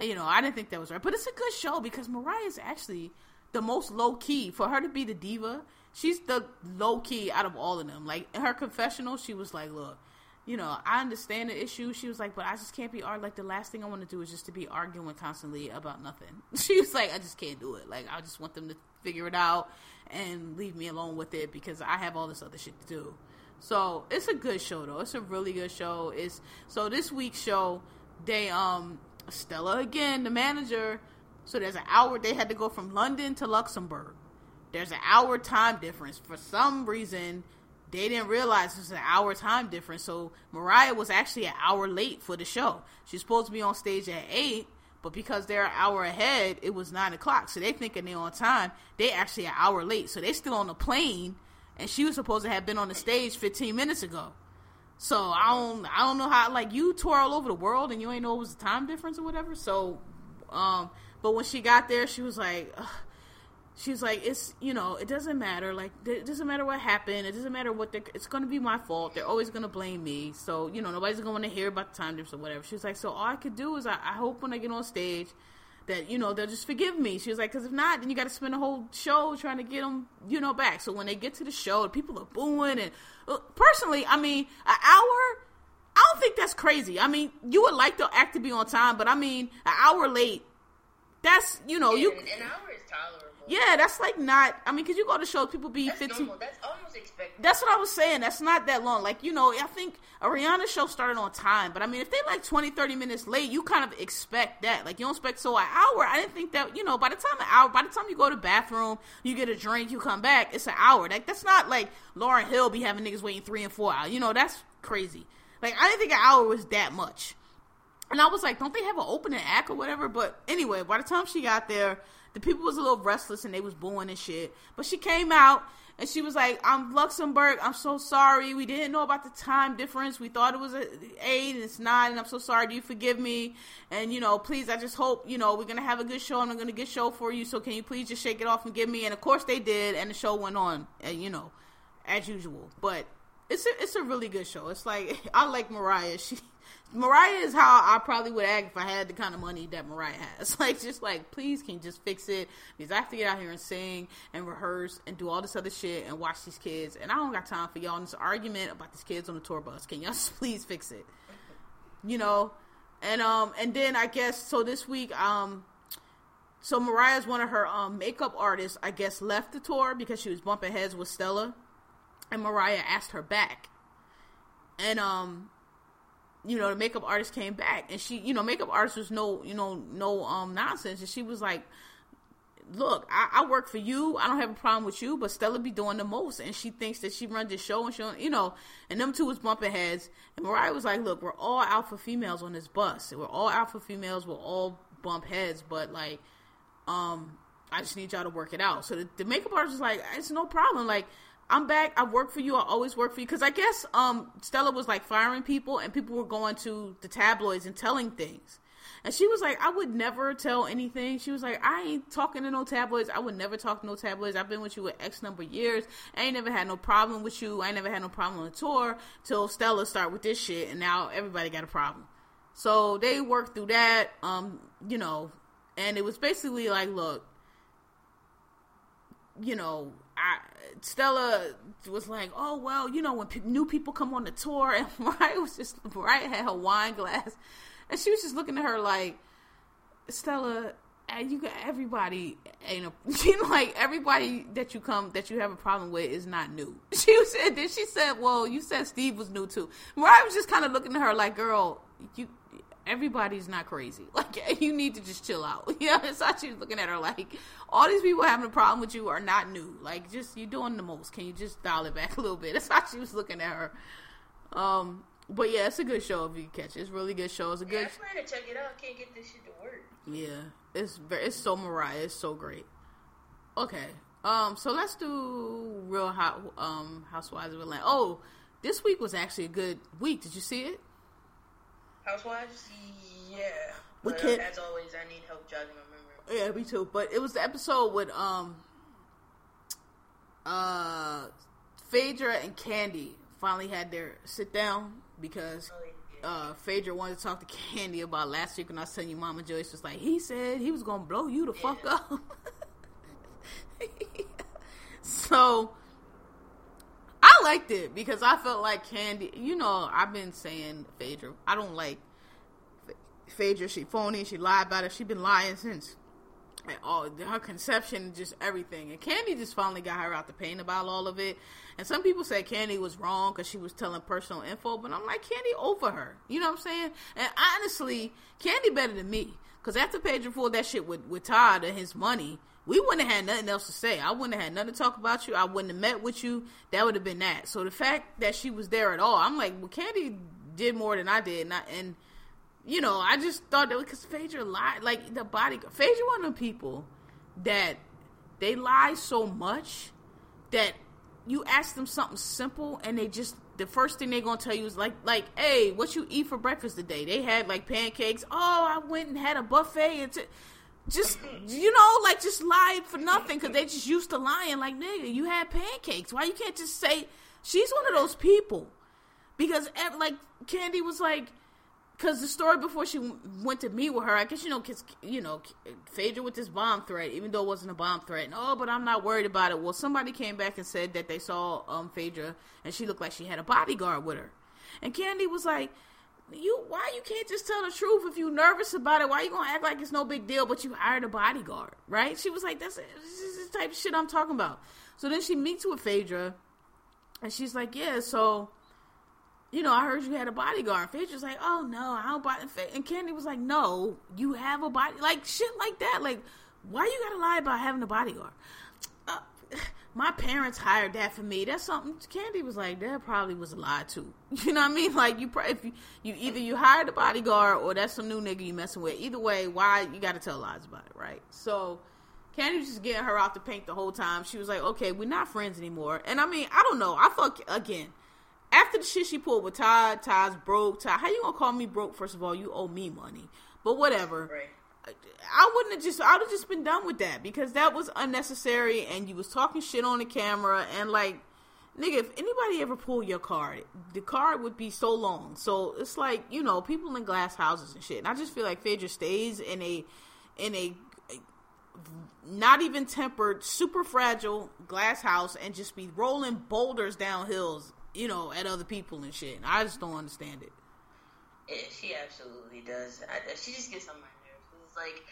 you know, I didn't think that was right. But it's a good show because Mariah is actually the most low key for her to be the diva she's the low key out of all of them. Like in her confessional, she was like, "Look, you know, I understand the issue." She was like, "But I just can't be arguing. Like the last thing I want to do is just to be arguing constantly about nothing." She was like, "I just can't do it. Like I just want them to figure it out and leave me alone with it because I have all this other shit to do." So it's a good show though. It's a really good show. It's so this week's show, they um Stella again, the manager. So there's an hour they had to go from London to Luxembourg there's an hour time difference. For some reason, they didn't realize there's an hour time difference. So Mariah was actually an hour late for the show. She's supposed to be on stage at eight, but because they're an hour ahead, it was nine o'clock. So they thinking they're on time. They actually an hour late. So they still on the plane, and she was supposed to have been on the stage 15 minutes ago. So I don't, I don't know how like you tour all over the world and you ain't know it was a time difference or whatever. So, um, but when she got there, she was like. Ugh she's like, it's you know, it doesn't matter. Like, it doesn't matter what happened. It doesn't matter what. It's going to be my fault. They're always going to blame me. So you know, nobody's going to hear about the time difference or whatever. She's like, so all I could do is I, I hope when I get on stage that you know they'll just forgive me. She was like, because if not, then you got to spend a whole show trying to get them, you know, back. So when they get to the show, people are booing and uh, personally, I mean, an hour. I don't think that's crazy. I mean, you would like the act to be on time, but I mean, an hour late. That's you know you. An hour. Yeah, that's like not. I mean, because you go to shows, people be that's 15. Normal. That's almost expected. That's what I was saying. That's not that long. Like, you know, I think a Rihanna show started on time, but I mean, if they like 20, 30 minutes late, you kind of expect that. Like, you don't expect so an hour. I didn't think that, you know, by the time an hour, by the time you go to the bathroom, you get a drink, you come back, it's an hour. Like, that's not like Lauryn Hill be having niggas waiting three and four hours. You know, that's crazy. Like, I didn't think an hour was that much. And I was like, don't they have an opening act or whatever? But anyway, by the time she got there, the people was a little restless and they was booing and shit. But she came out and she was like, "I'm Luxembourg. I'm so sorry. We didn't know about the time difference. We thought it was eight and it's nine. And I'm so sorry. Do you forgive me? And you know, please, I just hope you know we're gonna have a good show and I'm gonna get show for you. So can you please just shake it off and give me? And of course they did, and the show went on. And you know, as usual. But it's a it's a really good show. It's like I like Mariah. She Mariah is how I probably would act if I had the kind of money that Mariah has. Like, just like, please, can you just fix it? Because I have to get out here and sing and rehearse and do all this other shit and watch these kids. And I don't got time for y'all in this argument about these kids on the tour bus. Can y'all just please fix it? You know? And, um, and then I guess, so this week, um, so Mariah's one of her, um, makeup artists, I guess, left the tour because she was bumping heads with Stella. And Mariah asked her back. And, um, you know, the makeup artist came back and she, you know, makeup artist was no, you know, no um nonsense. And she was like, look, I, I, work for you. I don't have a problem with you, but Stella be doing the most. And she thinks that she runs the show and she, you know, and them two was bumping heads. And Mariah was like, look, we're all alpha females on this bus. We're all alpha females. We'll all bump heads, but like, um, I just need y'all to work it out. So the, the makeup artist was like, it's no problem. Like, I'm back. I work for you. I always work for you. Because I guess um, Stella was like firing people, and people were going to the tabloids and telling things. And she was like, I would never tell anything. She was like, I ain't talking to no tabloids. I would never talk to no tabloids. I've been with you with X number of years. I ain't never had no problem with you. I ain't never had no problem on the tour till Stella start with this shit, and now everybody got a problem. So they worked through that. Um, you know, and it was basically like, look, you know, I Stella was like, oh well, you know, when pe- new people come on the tour, and Mariah was just Mariah had her wine glass, and she was just looking at her like, Stella, and you got everybody ain't a you know like everybody that you come that you have a problem with is not new. She said then she said, Well, you said Steve was new too. Mariah was just kinda looking at her like, Girl, you everybody's not crazy. Like you need to just chill out. Yeah, it's how she was looking at her like all these people having a problem with you are not new. Like just you're doing the most. Can you just dial it back a little bit? That's how she was looking at her. Um but yeah, it's a good show if you catch it. It's a really good show. It's a Yeah, good I plan to check it out. Can't get this shit to work. yeah, it's very, it's so Mariah. It's so great. Okay, um, so let's do Real Hot um Housewives of Atlanta. Oh, this week was actually a good week. Did you see it? Housewives? Yeah. We But can't- uh, as always, I need help jogging my memory. Yeah, me too. But it was the episode with um uh Phaedra and Kandi finally had their sit down because Oh, uh Phaedra wanted to talk to Kandi about last week when I was telling you Mama Joyce was like, he said he was gonna blow you the fuck Yeah. up. so I liked it because I felt like Kandi you know, I've been saying Phaedra. I don't like Phaedra, she phony, she lied about it. She been lying since all her conception, just everything. And Kandi just finally got her out the pain about all of it. And some people say Kandi was wrong because she was telling personal info, but I'm like Kandi over her. You know what I'm saying? And honestly, Kandi better than me because after Phaedra pulled that shit with with Todd and his money. We wouldn't have had nothing else to say. I wouldn't have had nothing to talk about you. I wouldn't have met with you. That would have been that. So the fact that she was there at all, I'm like, well, Kandi did more than I did, and, I, and you know, I just thought that because Phaedra lied, like the body. Phaedra one of the people that they lie so much that you ask them something simple and they just the first thing they're gonna tell you is like like hey what you eat for breakfast today they had like pancakes oh i went and had a buffet. Just you know like just lied for nothing because they just used to lying like nigga you had pancakes why you can't just say she's one of those people because like Kandi was like because the story before she went to meet with her, I guess you know, cause, you know, Phaedra with this bomb threat, even though it wasn't a bomb threat. And, oh, but I'm not worried about it. Well, somebody came back and said that they saw um Phaedra and she looked like she had a bodyguard with her. And Kandi was like, "You, why you can't just tell the truth if you nervous about it? Why you gonna act like it's no big deal? But you hired a bodyguard, right?" She was like, "That's this is the type of shit I'm talking about." So then she meets with Phaedra, and she's like, "Yeah, so." you know, I heard you had a bodyguard. Phaedra's like, oh no, I don't body. And Kandi was like, no, you have a body, like shit like that. Like, why you gotta lie about having a bodyguard? Uh, my parents hired that for me. That's something. Kandi was like, that probably was a lie too. You know what I mean? Like, you, if you, you either you hired a bodyguard or that's some new nigga you messing with. Either way, why you gotta tell lies about it, right? So. Kandi was just getting her out the paint the whole time. She was like, okay, we're not friends anymore. And I mean, I don't know. I fuck again, after the shit she pulled with Todd, Todd's broke. Todd, how you gonna call me broke? First of all, you owe me money. But whatever. Right. I wouldn't have just. I would have just been done with that because that was unnecessary, and you was talking shit on the camera, and like, nigga, if anybody ever pulled your card, the card would be so long. So it's like you know, people in glass houses and shit. And I just feel like Phaedra stays in a, in a, not even tempered, super fragile glass house, and just be rolling boulders down hills, you know, at other people and shit. And I just don't understand it. Yeah, she absolutely does. I, she just gets on my like,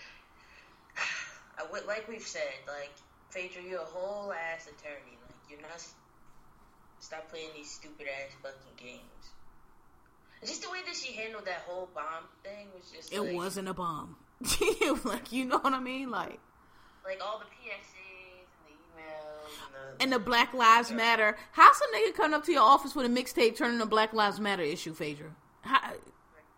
uh, I would, like we've said, like Phaedra, you're a whole ass attorney. Like you're not. Stop playing these stupid ass fucking games. Just the way that she handled that whole bomb thing was just. It like, wasn't a bomb. like you know what I mean? Like like all the PSAs and the emails and the. and the Black Lives Matter. How some nigga come up to your office with a mixtape turning the Black Lives Matter issue, Phaedra? How,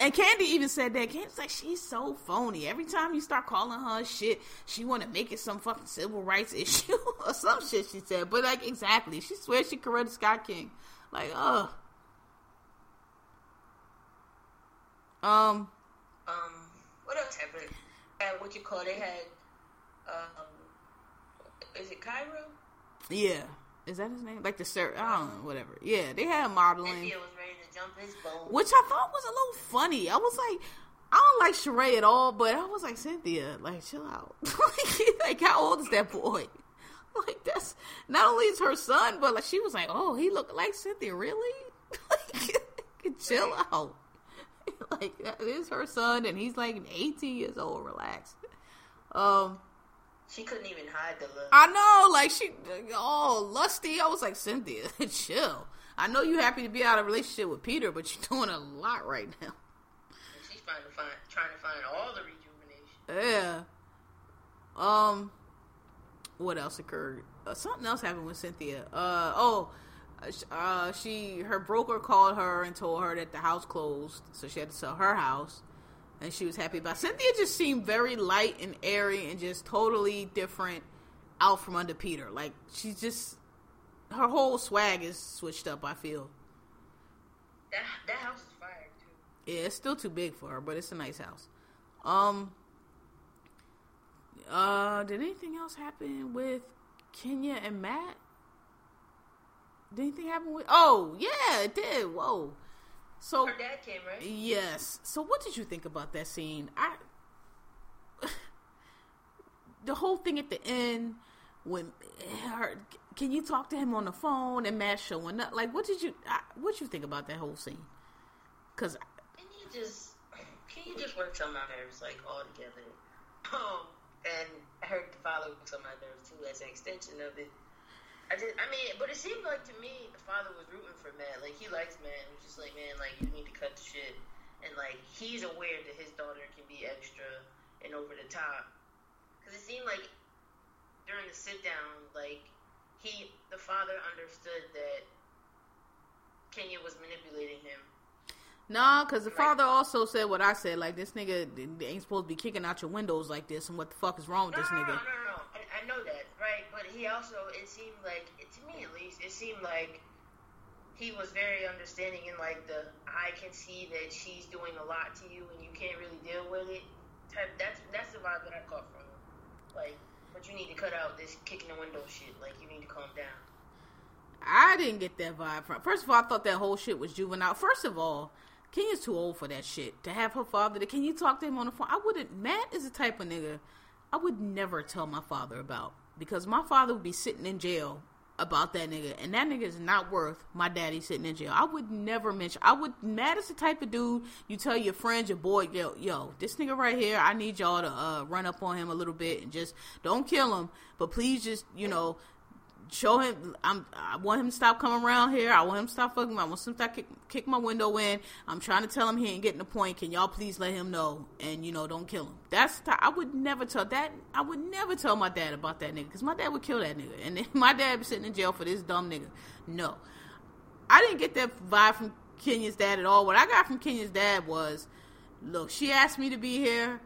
and Kandi even said that. Kandi's like, she's so phony. Every time you start calling her shit, she want to make it some fucking civil rights issue or some shit. She said, but like exactly, she swears she Coretta Scott King. Like, ugh. Um, Um, what else happened? Uh, what you call? They had. Um, is it Kairo? yeah, is that his name? Like the sir, I don't know, whatever. Yeah, they had modeling. Cynthia was ready to jump his bone. which I thought was a little funny. I was like, I don't like Sheree at all, but I was like Cynthia, like chill out. like how old is that boy? Like that's not only is her son, but like she was like, oh, he looked like Cynthia, really? like, chill out. like that is her son, and he's like 18 years old. Relax. Um, she couldn't even hide the look. I know, like she all lusty. I was like, Cynthia, chill. I know you're happy to be out of relationship with Peter, but you're doing a lot right now. And she's trying to find trying to find all the rejuvenation. Yeah. Um. What else occurred? Uh, something else happened with Cynthia. Uh oh. Uh, she her broker called her and told her that the house closed, so she had to sell her house, and she was happy about. Cynthia just seemed very light and airy and just totally different out from under Peter. Like she's just her whole swag is switched up. I feel. That that house is fire too. Yeah, it's still too big for her, but it's a nice house. Um. Uh, did anything else happen with Kenya and Matt? Did anything happen with? Oh, yeah, it did. Whoa. So her dad came, right? Yes. So what did you think about that scene? I the whole thing at the end when her can you talk to him on the phone and Matt showing up? Like, what did you what did you think about that whole scene? Because can you just can you just work some of my nerves like all together? Um, and her father works on my nerves too as an extension of it. I just, I mean, but it seemed like to me the father was rooting for Matt. Like he likes Matt. It was just like, man, like you need to cut the shit. And like he's aware that his daughter can be extra and over the top. Because it seemed like during the sit down, like he, the father, understood that Kenya was manipulating him. No, because the like, father also said what I said. Like this nigga ain't supposed to be kicking out your windows like this, and what the fuck is wrong with no, this nigga? No, no, no, I, I know that, right? But he also, it seemed like, to me at least, it seemed like he was very understanding in like the I can see that she's doing a lot to you and you can't really deal with it. Type that's that's the vibe that I caught from him. Like, but you need to cut out this kicking the window shit. Like you need to calm down. I didn't get that vibe from. First of all, I thought that whole shit was juvenile. First of all, Kenya's too old for that shit. To have her father, to, can you talk to him on the phone? I wouldn't. Matt is the type of nigga I would never tell my father about because my father would be sitting in jail about that nigga, and that nigga is not worth my daddy sitting in jail. I would never mention. I would. Matt is the type of dude you tell your friends, your boy, yo, yo, this nigga right here. I need y'all to uh, run up on him a little bit and just don't kill him, but please just you know show him I'm I want him to stop coming around here. I want him to stop fucking. I want him to kick, kick my window in. I'm trying to tell him he ain't getting the point. Can y'all please let him know and you know don't kill him. That's I would never tell that. I would never tell my dad about that nigga because my dad would kill that nigga and my dad be sitting in jail for this dumb nigga. No, I didn't get that vibe from Kenya's dad at all. What I got from Kenya's dad was, look, she asked me to be here.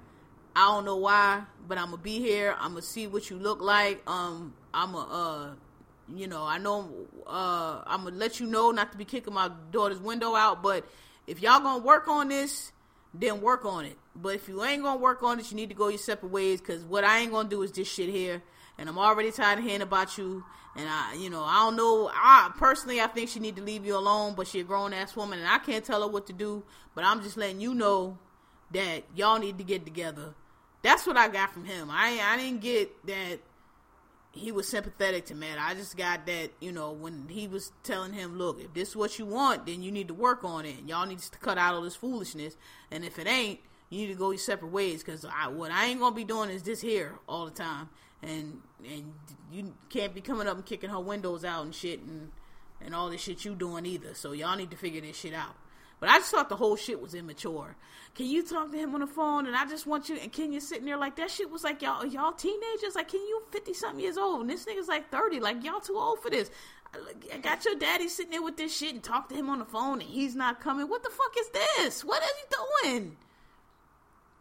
I don't know why, but I'm gonna be here. I'm gonna see what you look like. Um, I'm gonna uh you know, I know uh, I'm gonna let you know not to be kicking my daughter's window out, but if y'all gonna work on this, then work on it. But if you ain't gonna work on it, you need to go your separate ways. Cause what I ain't gonna do is this shit here, and I'm already tired of hearing about you. And I, you know, I don't know. I personally, I think she need to leave you alone. But she a grown ass woman, and I can't tell her what to do. But I'm just letting you know that y'all need to get together. That's what I got from him. I I didn't get that he was sympathetic to Matt. I just got that, you know, when he was telling him, look, if this is what you want, then you need to work on it. Y'all need to cut out all this foolishness. And if it ain't, you need to go your separate ways. Because I, what I ain't going to be doing is this here all the time. And and you can't be coming up and kicking her windows out and shit and, and all this shit you doing either. So y'all need to figure this shit out. But I just thought the whole shit was immature. Can you talk to him on the phone? And I just want you. And Kenya sitting there like that shit was like y'all y'all teenagers. Like, can you fifty something years old? And this nigga's like thirty. Like y'all too old for this. I got your daddy sitting there with this shit and talk to him on the phone and he's not coming. What the fuck is this? What are you doing?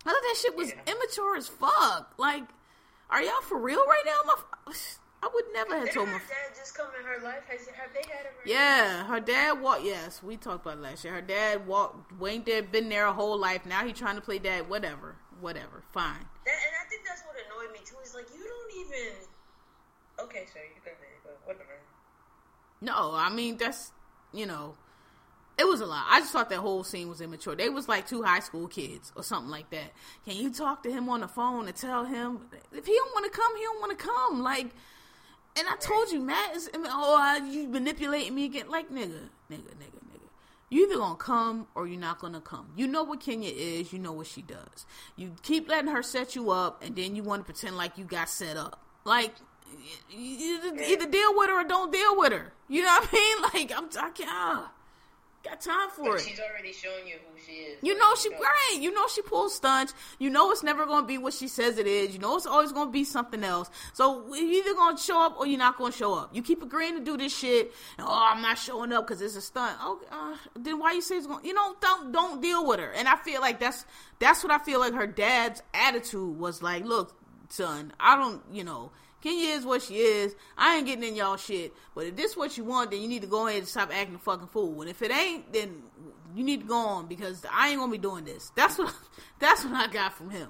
I thought that shit was yeah. immature as fuck. Like, are y'all for real right now? My, I would never have told my dad just come in her life. Has have they had a Yeah, her dad walked. Yes, we talked about last year. Her dad walked. Wayne dad been there a whole life. Now he trying to play dad. Whatever, whatever. Fine. That, and I think that's what annoyed me too. Is like you don't even. Okay, sir, you can but whatever. No, I mean that's you know. It was a lot. I just thought that whole scene was immature. They was like two high school kids or something like that. Can you talk to him on the phone and tell him if he don't want to come, he don't want to come? Like, and I told you, Matt is. Oh, you manipulating me again? Like, nigga, nigga, nigga, nigga. You either gonna come or you're not gonna come. You know what Kenya is. You know what she does. You keep letting her set you up, and then you want to pretend like you got set up. Like, either, deal with her or don't deal with her. You know what I mean? Like, I'm. Can't. Ah. Got time for But it. she's already shown you who she is. You Like, know she right. You know she pulls stunts. You know it's never going to be what she says it is. You know it's always going to be something else. So you're either going to show up or you're not going to show up. You keep agreeing to do this shit. And, oh, I'm not showing up because it's a stunt. Oh, uh, then why you say it's going? You know, don't don't deal with her. And I feel like that's that's what I feel like her dad's attitude was like. Look, son, I don't. You know. Kenya is what she is. I ain't getting in y'all shit. But if this what you want, then you need to go ahead and stop acting a fucking fool. And if it ain't, then you need to go on because I ain't gonna be doing this. That's what that's what I got from him.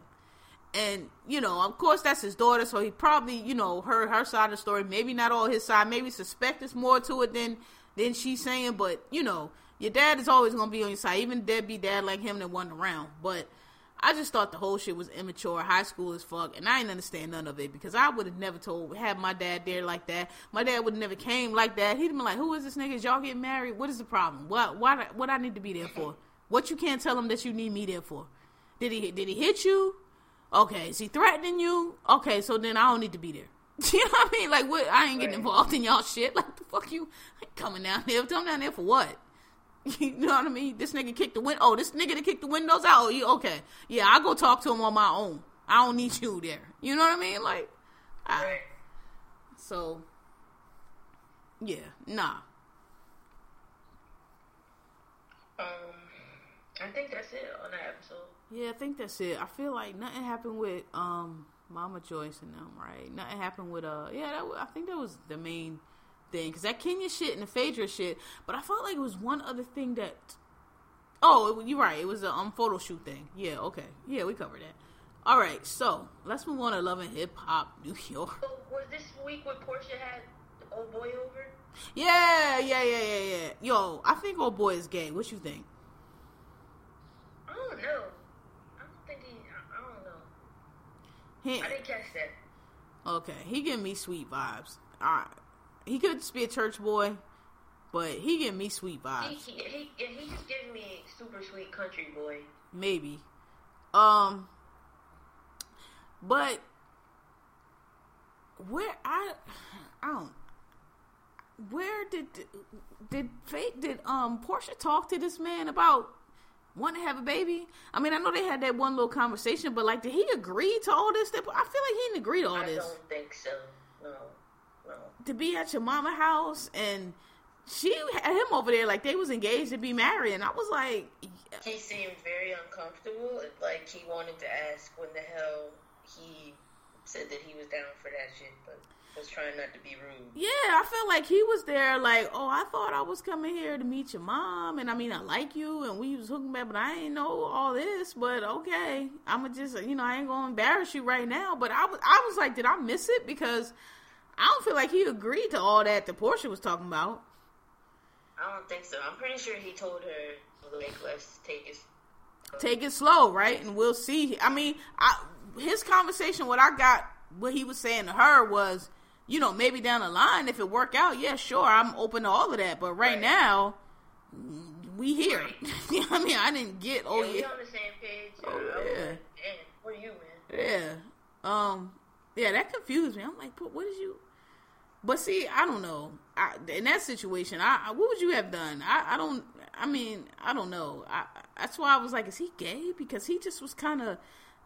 And you know, of course, that's his daughter, so he probably you know heard her side of the story. Maybe not all his side. Maybe suspect more to it than than she's saying. But you know, your dad is always gonna be on your side, even deadbeat dad like him that wasn't around. But I just thought the whole shit was immature, high school as fuck, and I didn't understand none of it because I would have never told had my dad there like that. My dad would never came like that. He'd been like, "Who is this nigga? Is y'all getting married? What is the problem? What why what I need to be there for? What you can't tell him that you need me there for? Did he did he hit you? Okay, is he threatening you? Okay, so then I don't need to be there. You know what I mean? Like, what? I ain't getting involved in y'all shit. Like, the fuck you I ain't coming down there? Come down there for what? You know what I mean? This nigga kicked the win. Oh, this nigga that kicked the windows out. Oh, you okay? Yeah, I go talk to him on my own. I don't need you there. You know what I mean? Like, I, Right. so yeah, nah. Um, I think that's it on that episode. Yeah, I think that's it. I feel like nothing happened with um Mama Joyce and them, right? Nothing happened with uh yeah. That, I think that was the main thing because that Kenya shit and the Phaedra shit. But I felt like it was one other thing that. Oh, you're right. It was a um photo shoot thing. Yeah, okay. Yeah, we covered that. All right, so let's move on to Love and Hip Hop New York. So was this week when Porsha had old boy over? Yeah, yeah, yeah, yeah, yeah. Yo, I think old boy is gay. What you think? I don't know. I don't think he. I, don't know. He, I didn't catch that. Okay, he give me sweet vibes. All right. He could just be a church boy, but he give me sweet vibes. he he, yeah, he just gave me super sweet country boy. Maybe. Um but where I I don't where did did Fate did um Porsha talk to this man about wanting to have a baby? I mean, I know they had that one little conversation, but like, did he agree to all this? I feel like he didn't agree to all I this. I don't think so. To be at your mama house and she had him over there like they was engaged to be married and I was like He seemed very uncomfortable. Like he wanted to ask when the hell he said that he was down for that shit, but was trying not to be rude. yeah I felt like he was there like oh I thought I was coming here to meet your mom and I mean I like you and we was hooking back but I ain't know all this but okay I'ma just you know I ain't gonna embarrass you right now but I was I was like did I miss it because I don't feel like he agreed to all that that Porsha was talking about I don't think so. I'm pretty sure he told her like let's take it. take it slow, right? And we'll see. I mean, I, his conversation, what I got, what he was saying to her was, you know, maybe down the line, if it work out, yeah, sure, I'm open to all of that. But right, Right. now, we here. you know what I mean, I didn't get, oh yeah, we yeah, on the same page. Oh, yeah. Damn, where you, man? yeah, um, yeah, that confused me. I'm like, but what did you? But see, I don't know. I, in that situation, I, I what would you have done? I, I don't. I mean, I don't know. I, that's why I was like, is he gay? Because he just was kind of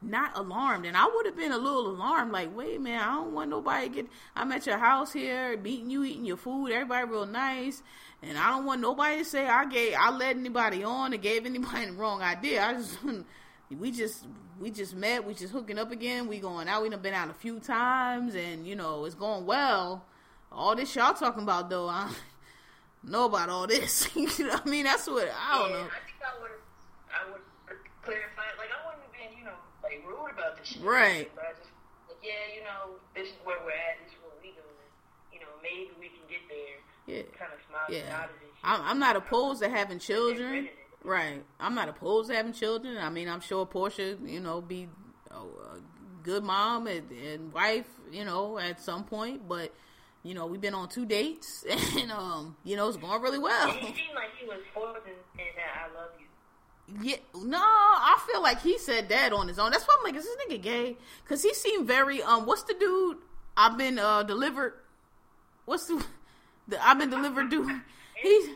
not alarmed, and I would have been a little alarmed. Like, wait, man, I don't want nobody get. I'm at your house here, meeting you, eating your food. Everybody real nice, and I don't want nobody to say I gave, I led anybody on, or gave anybody the wrong idea. I just. We just we just met. We just hooking up again. We going out. We done been out a few times, and you know it's going well. All this y'all talking about though, I don't know about all this. you know what I mean? That's what I don't yeah, know. I think I would I would clarify. Like I wouldn't have been, you know, like rude about this shit. Right. But I just like, yeah, you know, this is where we're at. This is what we doing. you know, maybe we can get there. Yeah. Kind of smiling Yeah. out of it. I'm, I'm not opposed to having children. Right. I'm not opposed to having children. I mean, I'm sure Porsha, you know, be a, good mom and, and wife, you know, at some point. But, you know, we've been on two dates and, um, you know, it's going really well. He seemed like he was forcing in that I love you. Yeah, no, I feel like he said that on his own. That's why I'm like, is this nigga gay? Because he seemed very, um, what's the dude I've been, uh, delivered, what's the, the I've been delivered dude? He's,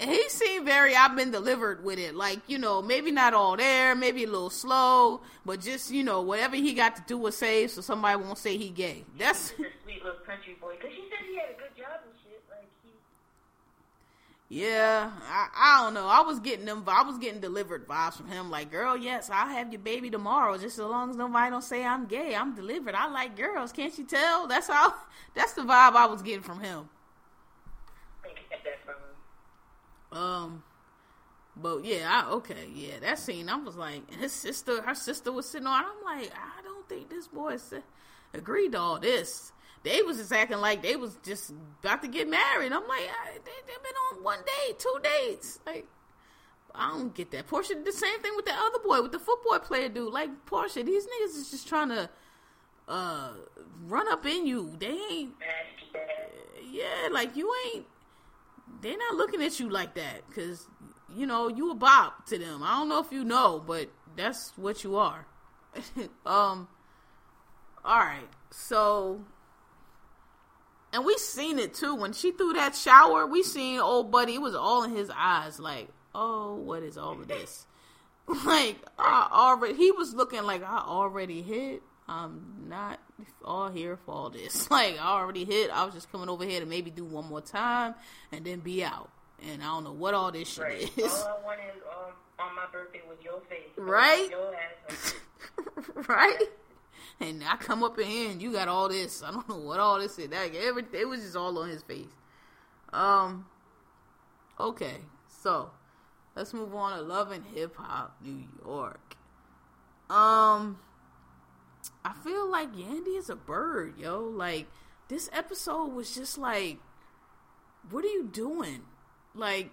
No. he seemed very I've been delivered with it. Like, you know, maybe not all there, maybe a little slow, but just, you know, whatever he got to do was say so somebody won't say he gay. That's He's a sweet little country boy. Because she said he had a good job and shit. Like, he. yeah, I, I don't know. I was getting them I was getting delivered vibes from him like, "Girl, yes, I'll have your baby tomorrow just as long as nobody don't say I'm gay. I'm delivered. I like girls. Can't you tell?" That's how that's the vibe I was getting from him. I think I got that from him. Um, but yeah, I, okay, yeah, that scene, I was like, his sister, her sister was sitting on. I'm like, I don't think this boy agreed to all this. They was just acting like they was just about to get married. I'm like, they, they've been on one date, two dates. Like, I don't get that. Porsha did the same thing with the other boy, with the football player dude. Like, Porsha, these niggas is just trying to uh run up in you. They ain't yeah, like you ain't. They're not looking at you like that because you know you a bop to them. I don't know if you know, but that's what you are. um. All right, so. And we seen it too when she threw that shower. We seen old buddy. It was all in his eyes. Like, oh, what is all of this? like, I already. He was looking like I already hit. I'm not all here for all this. Like I already hit. I was just coming over here to maybe do one more time and then be out. And I don't know what all this shit Right. is. All I wanted um, on my birthday was your face. Right? Your ass. right? And I come up in here and you got all this. I don't know what all this is. That every it was just all on his face. Um. Okay, so let's move on to Love and Hip Hop New York. Um, I feel like Yandy is a bird, yo. Like this episode was just like, what are you doing? Like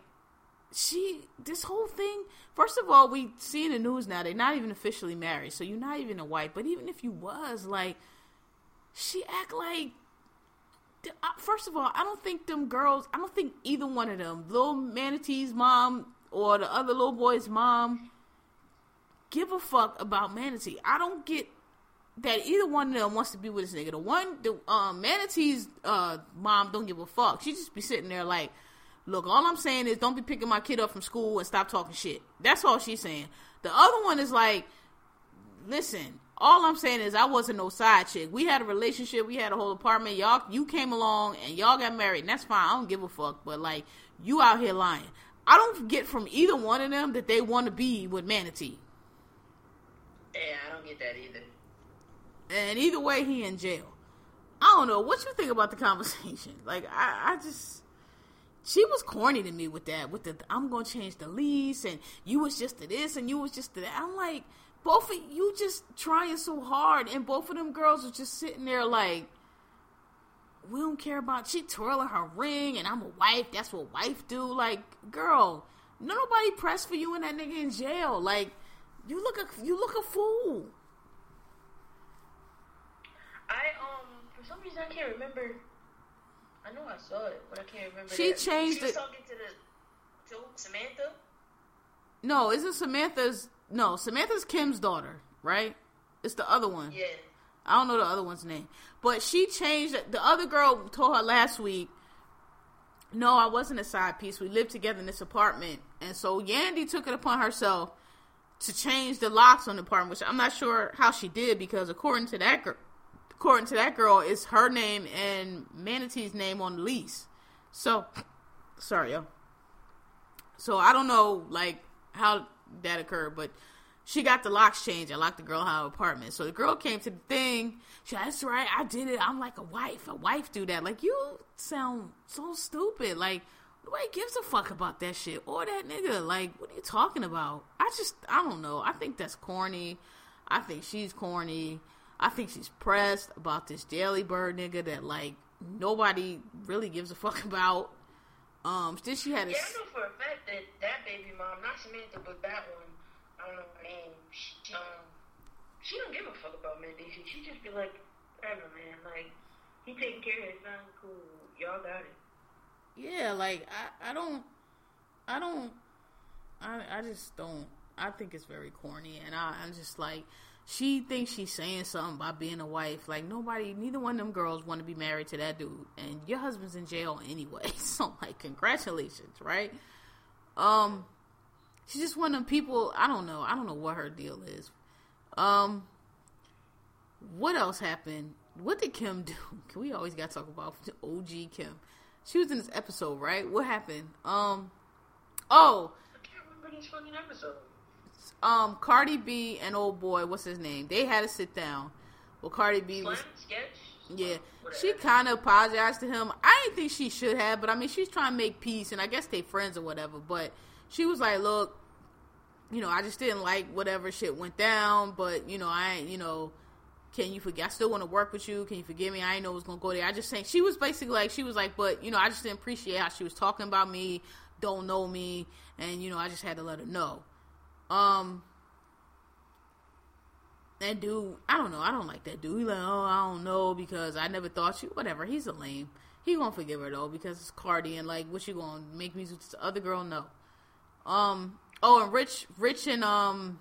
she this whole thing first of all we see in the news now they're not even officially married so you're not even a wife but even if you was like she act like first of all i don't think them girls i don't think either one of them little manatee's mom or the other little boy's mom give a fuck about manatee i don't get that either one of them wants to be with this nigga the one the um manatee's uh mom don't give a fuck she just be sitting there like Look, all I'm saying is don't be picking my kid up from school and stop talking shit. That's all she's saying. The other one is like, listen, all I'm saying is I wasn't no side chick. We had a relationship, we had a whole apartment. Y'all, you came along and y'all got married, and that's fine. I don't give a fuck. But like, you out here lying. I don't get from either one of them that they want to be with Manatee. Yeah, I don't get that either. And either way, he in jail. I don't know what you think about the conversation. Like, I, I just she was corny to me with that. With the I'm gonna change the lease, and you was just to this, and you was just to that. I'm like, both of you just trying so hard, and both of them girls are just sitting there like, we don't care about. She twirling her ring, and I'm a wife. That's what wife do. Like, girl, nobody pressed for you and that nigga in jail. Like, you look a you look a fool. I um for some reason I can't remember. I know I saw it, but I can't remember. She that. changed she was it- talking to the to Samantha. No, isn't Samantha's no Samantha's Kim's daughter, right? It's the other one. Yeah. I don't know the other one's name, but she changed. The other girl told her last week, "No, I wasn't a side piece. We lived together in this apartment." And so Yandy took it upon herself to change the locks on the apartment, which I'm not sure how she did because according to that girl, according to that girl, it's her name and Manatee's name on the lease. So, sorry, yo. So I don't know like how that occurred, but she got the locks changed. I locked the girl out of her apartment. So the girl came to the thing. She That's right, I did it. I'm like a wife. A wife do that. Like you sound so stupid. Like nobody gives a fuck about that shit. Or that nigga. Like, what are you talking about? I just I don't know. I think that's corny. I think she's corny. I think she's pressed about this Daily Bird nigga that like nobody really gives a fuck about. Um, then she had a Yeah, I know for a fact that that baby mom, not Samantha, but that one, I don't know her name. She, um, she don't give a fuck about Mendy. She, she just be like, whatever, man. Like he taking care of his son. Cool, y'all got it. yeah, like I, I don't, I don't, I, I just don't. I think it's very corny, and I, I'm just like, she thinks she's saying something by being a wife. Like nobody, neither one of them girls want to be married to that dude, and your husband's in jail anyway. So like, congratulations, right? Um, she's just one of them people. I don't know. I don't know what her deal is. Um, what else happened? What did Kim do? We always got to talk about OG Kim? She was in this episode, right? What happened? Um, oh, I can't remember this fucking episode. Um, Cardi B and old boy, what's his name? They had to sit down. Well, Cardi B was, yeah, Whatever. she kind of apologized to him. I didn't think she should have, but I mean, she's trying to make peace, and I guess they friends or whatever. But she was like, "Look, you know, I just didn't like whatever shit went down, but you know, I, ain't, you know." Can you forget? I still want to work with you. Can you forgive me? I didn't know it was gonna go there. I just saying she was basically like she was like, but you know, I just didn't appreciate how she was talking about me, don't know me, and you know, I just had to let her know. Um, that dude, I don't know. I don't like that dude. He like, oh, I don't know because I never thought you. Whatever. He's a lame. He gonna forgive her though because it's Cardi and like, what you gonna make music with this other girl? No. Um. Oh, and Rich, Rich and um,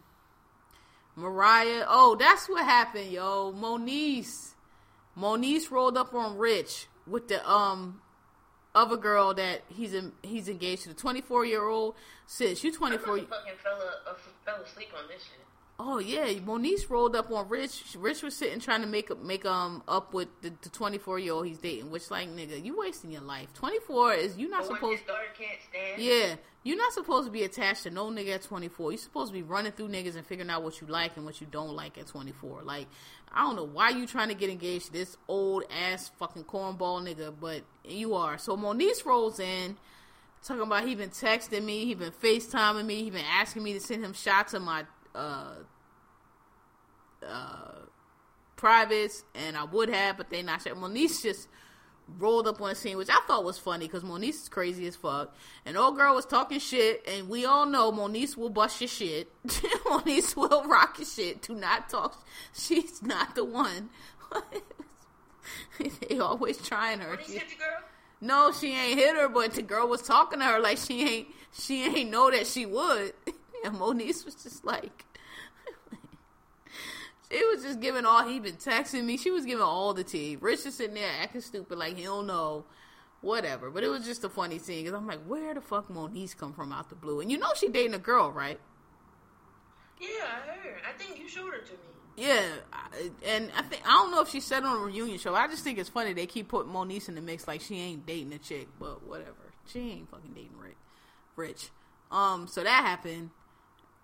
Mariah. Oh, that's what happened, yo. Moniece, Moniece rolled up on Rich with the um other girl that he's in, he's engaged to. The twenty four year old sis. You twenty four. Fucking fell, uh, fell asleep on this shit. Oh yeah, Moniece rolled up on Rich. Rich was sitting trying to make make um up with the twenty four year old he's dating. Which like nigga, you wasting your life. Twenty four is you not supposed. his daughter can't stand. Yeah, you're not supposed to be attached to no nigga at 24. You're supposed to be running through niggas and figuring out what you like and what you don't like at 24. Like, I don't know why you trying to get engaged to this old ass fucking cornball nigga, but you are. So Moniece rolls in, talking about he been texting me, he been FaceTiming me, he been asking me to send him shots of my uh uh privates, and I would have, but they not. Moniece just rolled up on the scene, which I thought was funny because Moniece is crazy as fuck. And old girl was talking shit, and we all know Moniece will bust your shit. Moniece will rock your shit. Do not talk. She's not the one. they always trying her. When hit the girl, No, she ain't hit her, but the girl was talking to her like she ain't she ain't know that she would. And Moniece was just like She was just giving all he been texting me. She was giving all the tea. Rich is sitting there acting stupid like he don't know. Whatever. But it was just a funny scene because I'm like, where the fuck Moniece come from out the blue? And you know she dating a girl, right? yeah, I heard. I think you showed her to me. Yeah, and I think I don't know if she said on a reunion show. I just think it's funny they keep putting Moniece in the mix like she ain't dating a chick, but whatever. She ain't fucking dating Rick, Rich. Um, so that happened,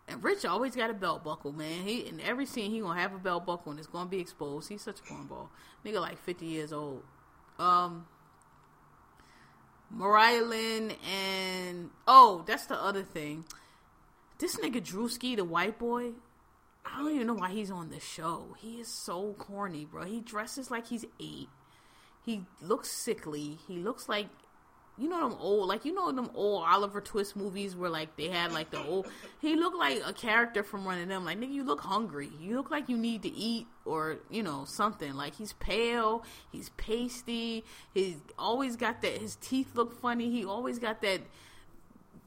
and Rich always got a belt buckle, man. He in every scene he gonna have a belt buckle and it's gonna be exposed. He's such a cornball, nigga, like fifty years old. Um, Mariah Lynn and oh, that's the other thing. This nigga Drewski, the white boy, I don't even know why he's on the show. He is so corny, bro. He dresses like he's eight. He looks sickly. He looks like you know them old like you know them old Oliver Twist movies where like they had like the old he looked like a character from one of them. Like nigga, you look hungry. You look like you need to eat or, you know, something. Like he's pale, he's pasty, he's always got that his teeth look funny. He always got that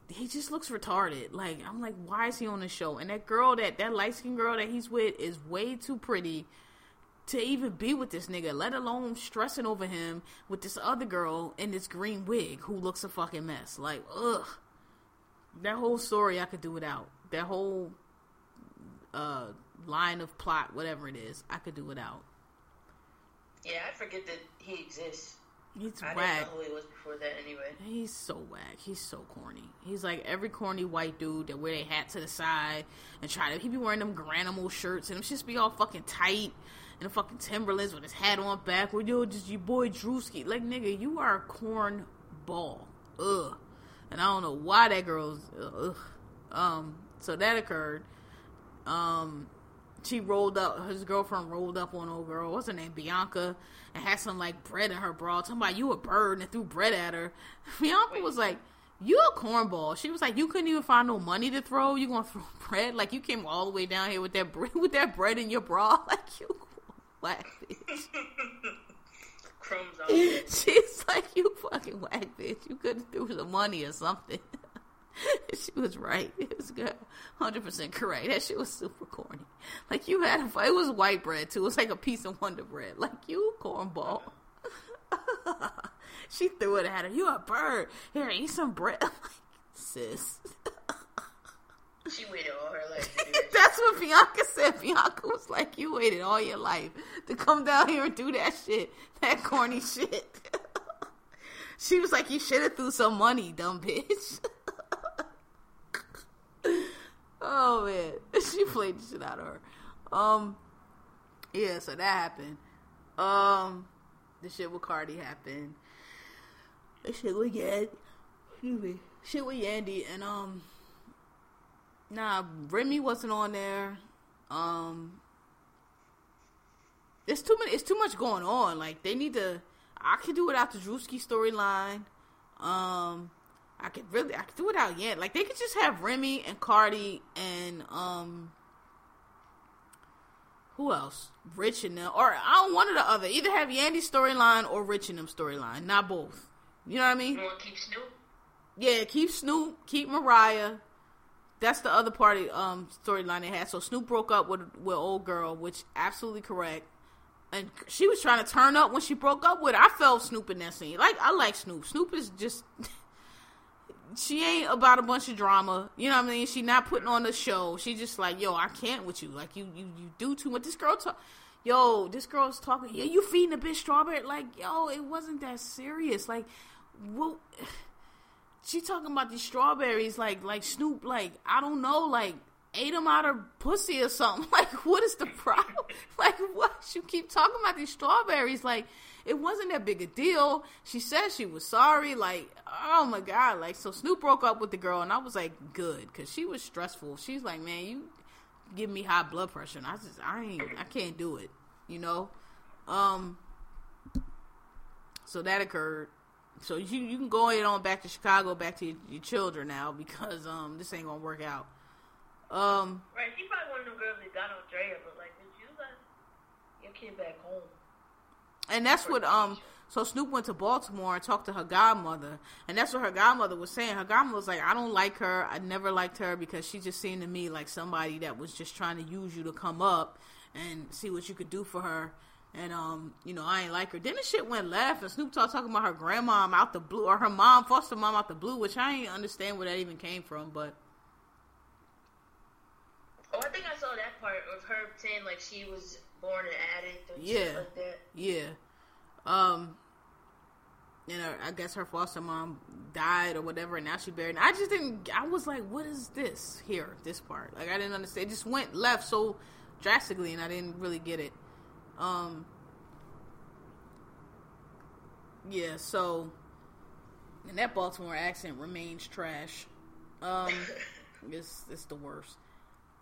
he just looks retarded. Like I'm like, why is he on the show? And that girl, that that light skinned girl that he's with, is way too pretty to even be with this nigga. Let alone stressing over him with this other girl in this green wig who looks a fucking mess. Like, ugh. That whole story I could do without. That whole uh line of plot, whatever it is, I could do without. Yeah, I forget that he exists. He's I whack. didn't know who he was before that anyway. He's so whack. He's so corny. He's like every corny white dude that wear their hat to the side and try to. He be wearing them Granimal shirts and them just be all fucking tight and the fucking Timberlands with his hat on backward. Yo, just your boy Drewski. Like nigga, you are a corn ball. Ugh. And I don't know why that girl's ugh. Um. So that occurred. Um. she rolled up. His girlfriend rolled up on old girl. What's her name? Bianca, and had some like bread in her bra. Talking about you a bird and threw bread at her. Bianca Wait. was like, "You a cornball." She was like, "You couldn't even find no money to throw. You gonna throw bread? Like you came all the way down here with that bread with that bread in your bra? Like you whack bitch." Crumbs on. She's like, "You fucking whack bitch. You could have threw some money or something." she was right. It was good. 100% correct. That shit was super corny. Like, you had, a, it was white bread, too. It was like a piece of Wonder Bread. Like, you cornball. she threw it at her. You a bird. Here, eat some bread. like, sis. She waited all her life. That's what Bianca said. Bianca was like, "You waited all your life to come down here and do that shit, that corny shit." she was like, "You should have threw some money, dumb bitch." oh man, she played the shit out of her. Um, yeah, so that happened. Um, the shit with Cardi happened. The shit with Yandy, excuse me, shit with Yandy, and um, nah, Remy wasn't on there. Um, it's too many. It's too much going on. Like they need to. I could do without the Drewski storyline. Um, I could really I could do it out yet. Like they could just have Remy and Cardi and um who else? Rich and them or I don't want one or the other. Either have Yandy storyline or Rich and them storyline. Not both. You know what I mean? Keep Snoop? Yeah, keep Snoop, keep Mariah. That's the other party um storyline they had. So Snoop broke up with with old girl, which absolutely correct. And she was trying to turn up when she broke up with her. I felt Snoop in that scene. Like I like Snoop. Snoop is just she ain't about a bunch of drama. You know what I mean? She not putting on the show. She just like, yo, I can't with you. Like you, you, you do too much. This girl talk. Yo, this girl's talking. Yeah, you feeding a bitch strawberry. Like, yo, it wasn't that serious. Like, what? She talking about these strawberries. Like, like Snoop. Like, I don't know. Like, ate them out of pussy or something. Like, what is the problem? like, what? You keep talking about these strawberries. Like it wasn't that big a deal. She said she was sorry. Like, oh my god. Like, so Snoop broke up with the girl, and I was like, good, because she was stressful. She's like, man, you give me high blood pressure, and I just, I ain't, I can't do it. You know, um. So that occurred. So you you can go ahead on back to Chicago, back to your, your children now because um this ain't gonna work out. Um. Right, she probably one of them girls that got on Drea, but like, did you let your kid back home? And that's what um so Snoop went to Baltimore and talked to her godmother, and that's what her godmother was saying. Her godmother was like, "I don't like her. I never liked her because she just seemed to me like somebody that was just trying to use you to come up and see what you could do for her." And um, you know, I ain't like her. Then the shit went left, and Snoop Dogg talking about her grandmom out the blue, or her mom, foster mom out the blue, which I ain't understand where that even came from. But oh, I think I saw that part of her saying like she was born an addict or yeah. like that. Yeah. Um, you know, I guess her foster mom died or whatever, and now she buried. And I just didn't. I was like, "What is this here? This part? Like, I didn't understand. It just went left so drastically, and I didn't really get it." Um, yeah. So, and that Baltimore accent remains trash. Um, it's it's the worst.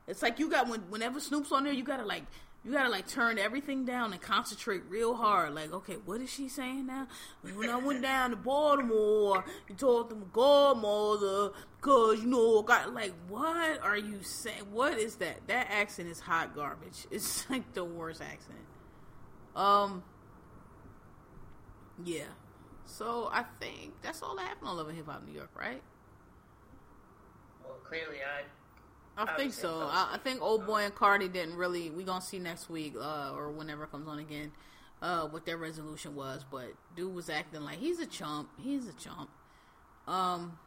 It's like you got when whenever Snoop's on there, you gotta like you gotta like turn everything down and concentrate real hard. Like, okay, what is she saying now? When I went down to Baltimore, you told them godmother, cause you know, got like, what are you saying? What is that? That accent is hot garbage. It's like the worst accent. Um, yeah. So I think that's all that happened on Love and Hip Hop New York, right? Well, clearly I I think so. I, I, think Old Boy and Cardi didn't really. We gonna see next week uh, or whenever it comes on again uh, what their resolution was. But dude was acting like he's a chump. He's a chump. Um,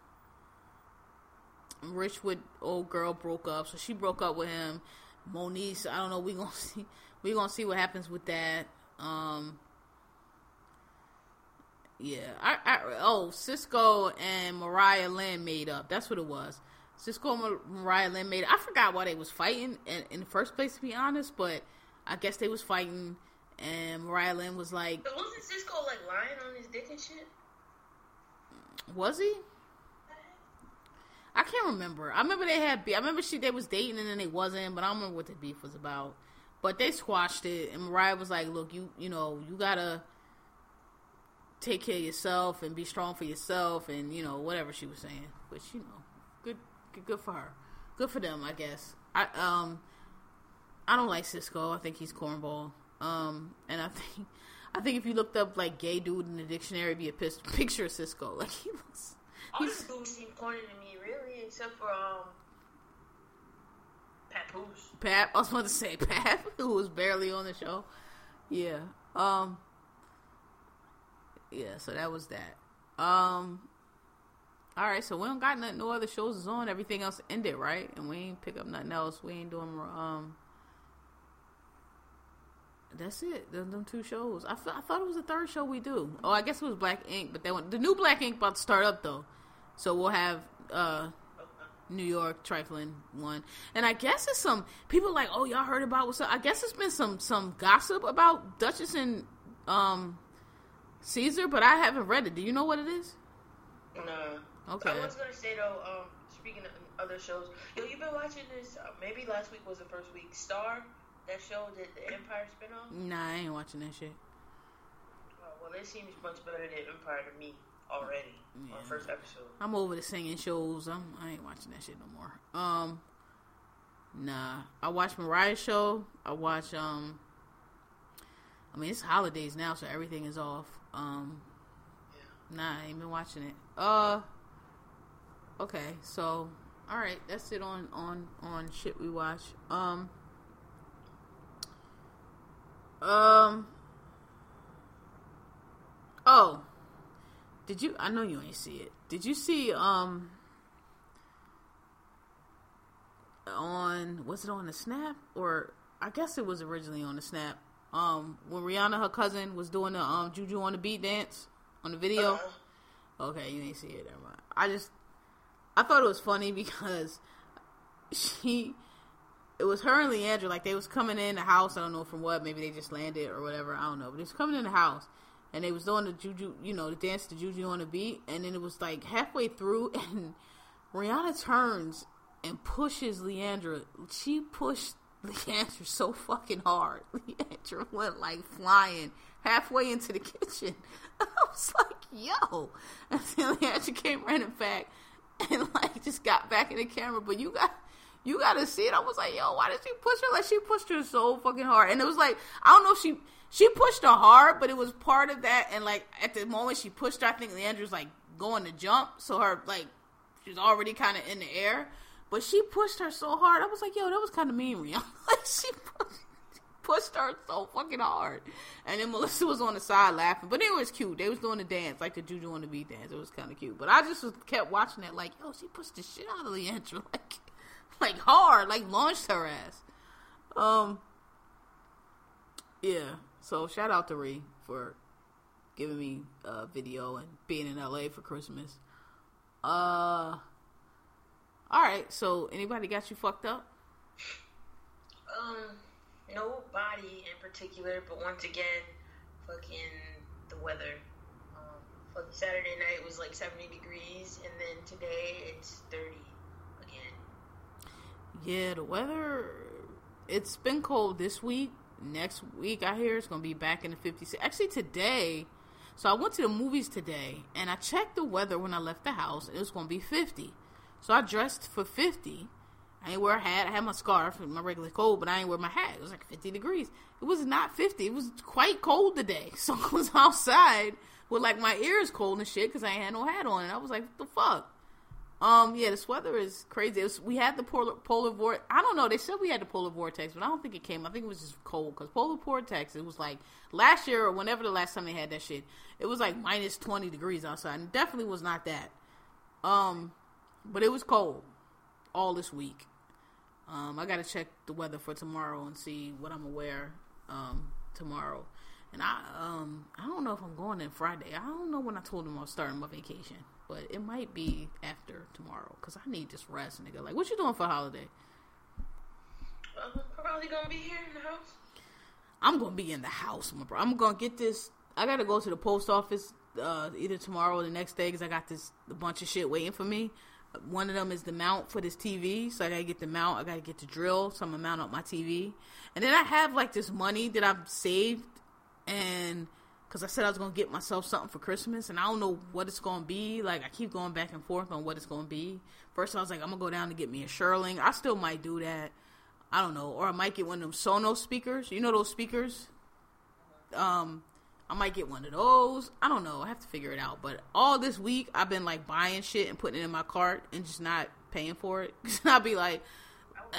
Rich with old girl broke up, so she broke up with him. Moniece, I don't know. We gonna see. We gonna see what happens with that. Um, yeah. I, I, oh, Sisqó and Mariah Lynn made up. That's what it was. Sisqó and Mariah Lynn made it. I forgot why they was fighting in, in, the first place, to be honest, but I guess they was fighting, and Mariah Lynn was like... But wasn't Sisqó, like, lying on his dick and shit? Was he? I can't remember. I remember they had. Beef. I remember she they was dating and then they wasn't, but I don't remember what the beef was about. But they squashed it, and Mariah was like, "Look, you you know you gotta take care of yourself and be strong for yourself, and you know whatever she was saying." Which you know, good good, good for her, good for them, I guess. I um I don't like Sisqó. I think he's cornball. Um, and I think I think if you looked up like gay dude in the dictionary, it'd be a pis- picture of Sisqó. Like he looks. All He's, the dudes seem corny to me, really, except for um, Papoose. Pap, I was about to say Pap, who was barely on the show. Yeah. Um. Yeah. So that was that. Um. All right. So we don't got nothing. No other shows is on. Everything else ended, right? And we ain't pick up nothing else. We ain't doing um. That's it. Them, them two shows. I, thought it was the third show we do. Oh, I guess it was Black Ink, but they went the new Black Ink about to start up though, so we'll have uh New York trifling one, and I guess it's some people like, oh, y'all heard about what's up? I guess it's been some some gossip about Duchess and um Ceaser, but I haven't read it. Do you know what it is? No. Okay. I was gonna say though, um, speaking of other shows, yo, you've been watching this. Uh, maybe last week was the first week. Star, that show, that the Empire spinoff. Nah, I ain't watching that shit. Oh, well, it seems much better than Empire to me already Yeah. on first episode. I'm over the singing shows. I'm I ain't watching that shit no more. Um, nah. I watch Mariah's show. I watch um. I mean, it's holidays now, so everything is off. Um, nah, I ain't been watching it. Uh, okay, so all right, that's it on on on shit we watch. Um, um. Oh, did you? I know you ain't see it. Did you see? Um, on was it on the Snap or I guess it was originally on the Snap. Um, when Rihanna, her cousin, was doing the um Juju on the beat dance on the video. Uh-uh. Okay, you ain't see it. Never mind. I just I thought it was funny because she it was her and Leandra like they was coming in the house. I don't know from what. Maybe they just landed or whatever. I don't know. But they was coming in the house and they was doing the juju, you know, the dance to juju on the beat. And then it was like halfway through, and Rihanna turns and pushes Leandra. She pushed Leandra so fucking hard. Leandra went like flying halfway into the kitchen. I was like, yo. And then Leandra came running back and like just got back in the camera. But you got you gotta see it. I was like, yo, why did she push her? Like she pushed her so fucking hard. And it was like, I don't know if she she pushed her hard, but it was part of that. And like at the moment she pushed her, I think Leandra's like going to jump, so her like she's already kind of in the air. But she pushed her so hard. I was like, yo, that was kind of mean, Rihanna. like she pushed, her so fucking hard. And then Melissa was on the side laughing, but it was cute. They was doing the dance, like the Juju on the beat dance. It was kind of cute. But I just was, kept watching it, like, yo, she pushed the shit out of Leandra, like, like hard, like launched her ass. Um, yeah. So shout out to Ree for giving me a video and being in LA for Christmas. Uh, all right. So anybody got you fucked up? Um, nobody in particular, but once again, fucking the weather. Um, fucking Saturday night was like 70 degrees, and then today it's 30 again. Yeah, the weather. It's been cold this week. Next week, I hear it's gonna be back in the 50s. Actually, today. So I went to the movies today, and I checked the weather when I left the house. It was gonna be 50. So I dressed for 50. I ain't wear a hat. I had my scarf and my regular coat, but I ain't wear my hat. It was like 50 degrees. It was not 50. It was quite cold today. So I was outside with like my ears cold and shit because I had no hat on. And I was like, what the fuck? Um, yeah, this weather is crazy. Was, we had the polar, polar vortex. I don't know. They said we had the polar vortex, but I don't think it came. I think it was just cold because polar vortex. It was like last year or whenever the last time they had that shit. It was like minus twenty degrees outside, and definitely was not that. Um, but it was cold all this week. Um, I gotta check the weather for tomorrow and see what I'm wear um, tomorrow. And I um I don't know if I'm going in Friday. I don't know when I told them I was starting my vacation, but it might be after tomorrow because I need just rest, nigga. Like, what you doing for holiday? Um, probably gonna be here in the house. I'm gonna be in the house, my bro. I'm gonna get this. I gotta go to the post office uh, either tomorrow or the next day because I got this a bunch of shit waiting for me. one of them is the mount for this TV. So I gotta get the mount. I gotta get the drill. So I'm gonna mount up my TV. And then I have like this money that I've saved, and because I said I was gonna get myself something for Christmas, and I don't know what it's gonna be. Like I keep going back and forth on what it's gonna be. First I was like, I'm gonna go down to get me a shearling. I still might do that. I don't know, or I might get one of them Sonos speakers. You know those speakers. Um, I might get one of those. I don't know. I have to figure it out. But all this week, I've been like buying shit and putting it in my cart and just not paying for it. Cause I'll be like, uh,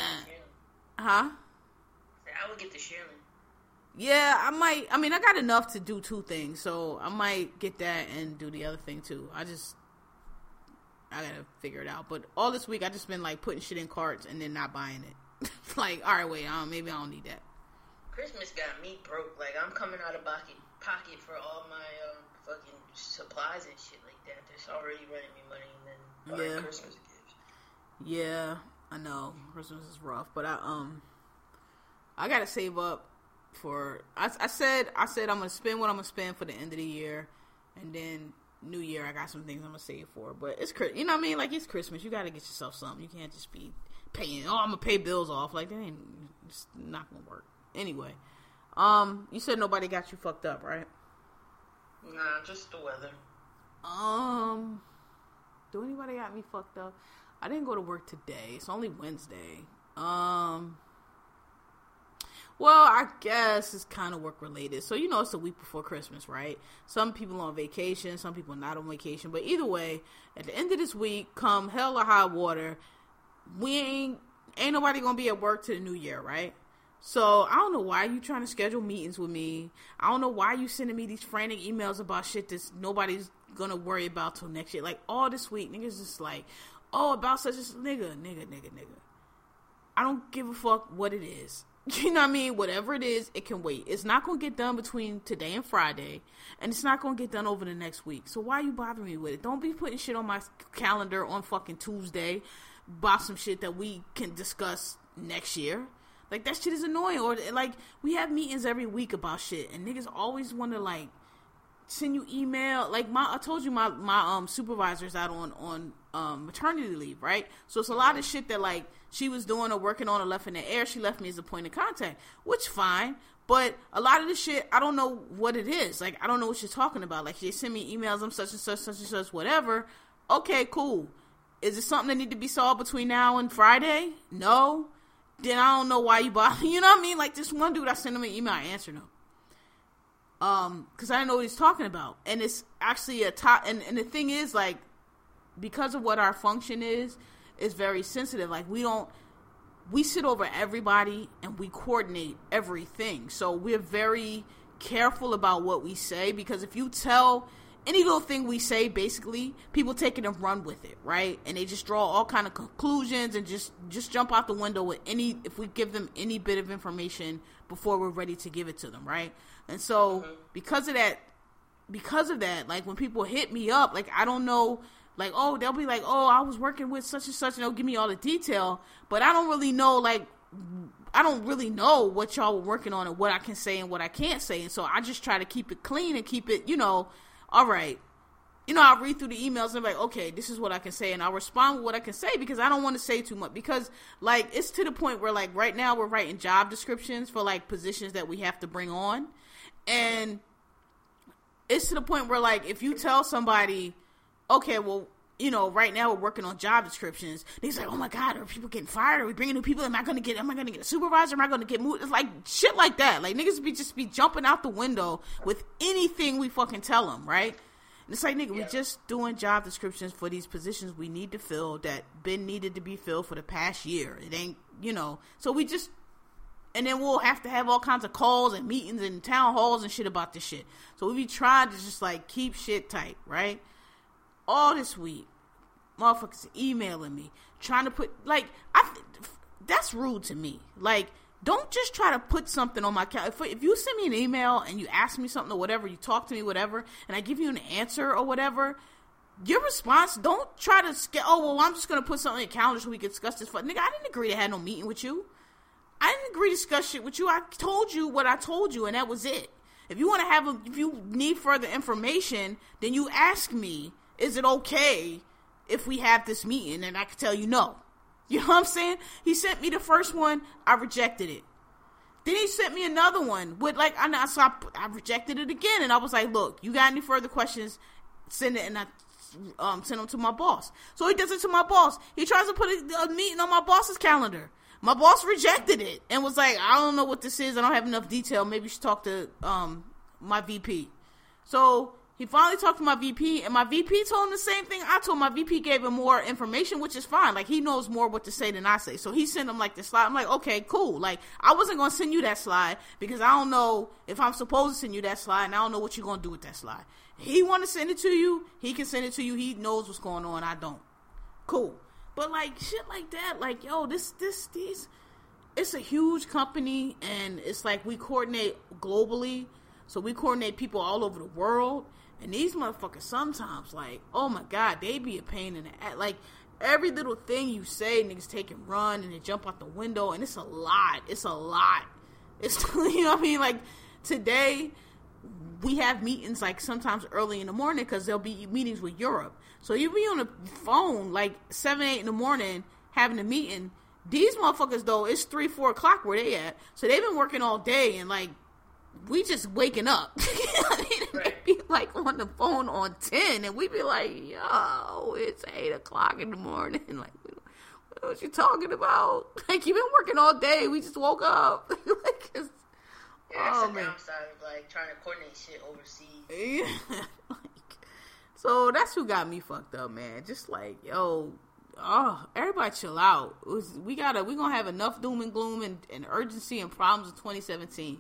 huh? I would get the shearling. Yeah, I might. I mean, I got enough to do two things, so I might get that and do the other thing too. I just, I gotta figure it out. But all this week, I just been like putting shit in carts and then not buying it. like, all right, wait, um, maybe I don't need that. Christmas got me broke. Like I'm coming out of pocket pocket for all my um, fucking supplies and shit like that. That's already running me money, and then Yeah. Christmas gifts. Yeah, I know Christmas is rough, but I um, I gotta save up for. I, I said I said I'm gonna spend what I'm gonna spend for the end of the year, and then New Year I got some things I'm gonna save for. But it's you know what I mean? Like it's Christmas, you gotta get yourself something. You can't just be paying. Oh, I'm gonna pay bills off. Like that ain't. It's not gonna work. Anyway, um, you said nobody got you fucked up, right? Nah, just the weather. Um, do anybody got me fucked up? I didn't go to work today. It's only Wednesday. Um, well, I guess it's kind of work related. So you know, it's the week before Christmas, right? Some people on vacation, some people not on vacation. But either way, at the end of this week, come hell or high water, we ain't ain't nobody gonna be at work to the new year, right? So I don't know why you trying to schedule meetings with me. I don't know why you sending me these frantic emails about shit that nobody's gonna worry about till next year. Like all this week, niggas just like, oh, about such a nigga, nigga, nigga, nigga. I don't give a fuck what it is. You know what I mean? Whatever it is, it can wait. It's not gonna get done between today and Friday, and it's not gonna get done over the next week. So why are you bothering me with it? Don't be putting shit on my calendar on fucking Tuesday about some shit that we can discuss next year. Like that shit is annoying. Or like we have meetings every week about shit, and niggas always want to like send you email. Like my, I told you my my um supervisor's out on on um maternity leave, right? So it's a lot of shit that like she was doing or working on or left in the air. She left me as a point of contact, which fine. But a lot of the shit, I don't know what it is. Like I don't know what you're talking about. Like they send me emails, I'm such and such, such and such, whatever. Okay, cool. Is it something that need to be solved between now and Friday? No. Then I don't know why you bother. You know what I mean? Like this one dude, I sent him an email, I answered him um because i know what he's talking about. And it's actually a top and, and the thing is like because of what our function is is very sensitive. Like we don't we sit over everybody and we coordinate everything. So we're very careful about what we say because if you tell any little thing we say basically people take it and run with it right? And they just draw all kind of conclusions and just just jump out the window with any if we give them any bit of information before we're ready to give it to them right and so because of that because of that like when people hit me up like i don't know like oh they'll be like oh i was working with such and such and they'll give me all the detail but i don't really know like I don't really know what y'all were working on and what I can say and what I can't say. And so I just try to keep it clean and keep it, you know, all right. You know, I'll read through the emails and be like, okay, this is what I can say. And I'll respond with what I can say because I don't want to say too much. Because, like, it's to the point where, like, right now we're writing job descriptions for, like, positions that we have to bring on. And it's to the point where, like, if you tell somebody, okay, well, you know, right now we're working on job descriptions. He's like, oh my god, are people getting fired? Are we bringing new people? Am I going to get? Am I going to get a supervisor? Am I going to get moved? It's like shit like that. Like niggas be just be jumping out the window with anything we fucking tell them, right? And it's like nigga, we just doing job descriptions for these positions we need to fill that been needed to be filled for the past year. It ain't, you know. So we just and then we'll have to have all kinds of calls and meetings and town halls and shit about this shit. So we be trying to just like keep shit tight, right? All this week, motherfuckers emailing me, trying to put like I. That's rude to me. Like, don't just try to put something on my calendar. If, if you send me an email and you ask me something or whatever, you talk to me, whatever, and I give you an answer or whatever, your response, don't try to, oh, well, I'm just going to put something in the calendar so we can discuss this. Nigga, I didn't agree to have no meeting with you. I didn't agree to discuss shit with you. I told you what I told you, and that was it. If you want to have a, if you need further information, then you ask me, is it okay if we have this meeting? And I could tell you no. You know what I'm saying? He sent me the first one, I rejected it. Then he sent me another one with like I so I, I rejected it again, and I was like, "Look, you got any further questions? Send it." And I um, send them to my boss. So he does it to my boss. He tries to put a, a meeting on my boss's calendar. My boss rejected it and was like, "I don't know what this is. I don't have enough detail. Maybe you should talk to um, my VP." So he finally talked to my VP, and my VP told him the same thing I told my VP. Gave him more information, which is fine. Like he knows more what to say than I say. So he sent him like the slide. I'm like, okay, cool. Like I wasn't gonna send you that slide because I don't know if I'm supposed to send you that slide, and I don't know what you're gonna do with that slide. He want to send it to you. He can send it to you. He knows what's going on. I don't. Cool. But like shit like that, like yo, this this these, it's a huge company, and it's like we coordinate globally. So we coordinate people all over the world and these motherfuckers sometimes, like, oh my god, they be a pain in the ass. Like, every little thing you say, niggas take and run and they jump out the window, and it's a lot. It's a lot. It's, you know what I mean? Like, today, we have meetings, like, sometimes early in the morning because there'll be meetings with Europe. So you be on the phone, like, 7, 8 in the morning having a meeting. These motherfuckers, though, it's 3, 4 o'clock where they at. So they've been working all day and, like, we just waking up. right. be like on the phone on ten, and we be like, "Yo, it's eight o'clock in the morning." Like, what you talking about? Like, you've been working all day. We just woke up. like, it's, yeah, that's oh, the man. downside of like trying to coordinate shit overseas. Yeah. like, so that's who got me fucked up, man. Just like, yo, oh, everybody chill out. Was, we gotta, we gonna have enough doom and gloom and, and urgency and problems in 2017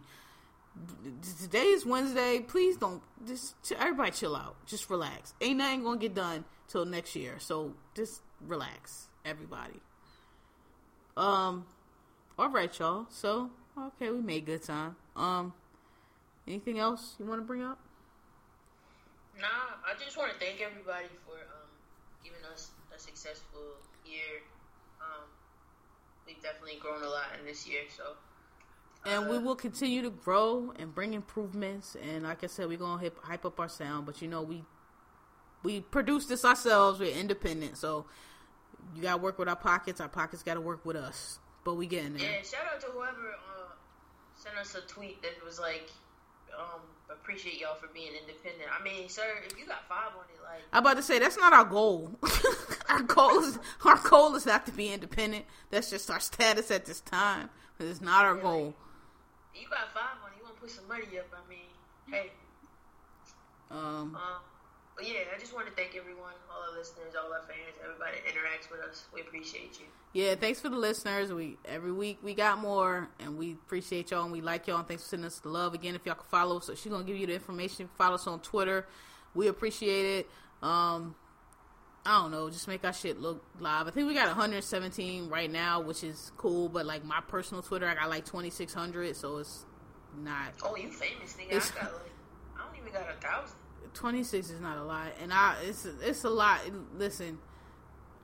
today is Wednesday. Please don't just everybody chill out. Just relax. Ain't nothing gonna get done till next year. So just relax, everybody. Um, all right, y'all. So okay, we made good time. Um, anything else you want to bring up? Nah, I just want to thank everybody for um giving us a successful year. Um, we've definitely grown a lot in this year, so and we will continue to grow and bring improvements. And like I said, we're gonna hip, hype up our sound. But you know, we we produce this ourselves. We're independent, so you gotta work with our pockets. Our pockets gotta work with us. But we getting there. Yeah, shout out to whoever uh, sent us a tweet that was like, um, appreciate y'all for being independent. I mean, sir, if you got five on it, like I'm about to say, that's not our goal. our goal is our goal is not to be independent. That's just our status at this time. But it's not our yeah, goal. Like, you got five on it. You want to put some money up? I mean, hey. Um. Um. But yeah, I just want to thank everyone, all our listeners, all our fans, everybody that interacts with us. We appreciate you. Yeah, thanks for the listeners. We every week we got more, and we appreciate y'all and we like y'all. And thanks for sending us the love again. If y'all can follow us, so she's gonna give you the information. Follow us on Twitter. We appreciate it. Um, I don't know, just make our shit look live. I think we got 117 right now, which is cool. But like my personal Twitter, I got like 2600, so it's not. Oh, you famous nigga? I got like I don't even got a thousand. 26 is not a lot, and I it's it's a lot. Listen,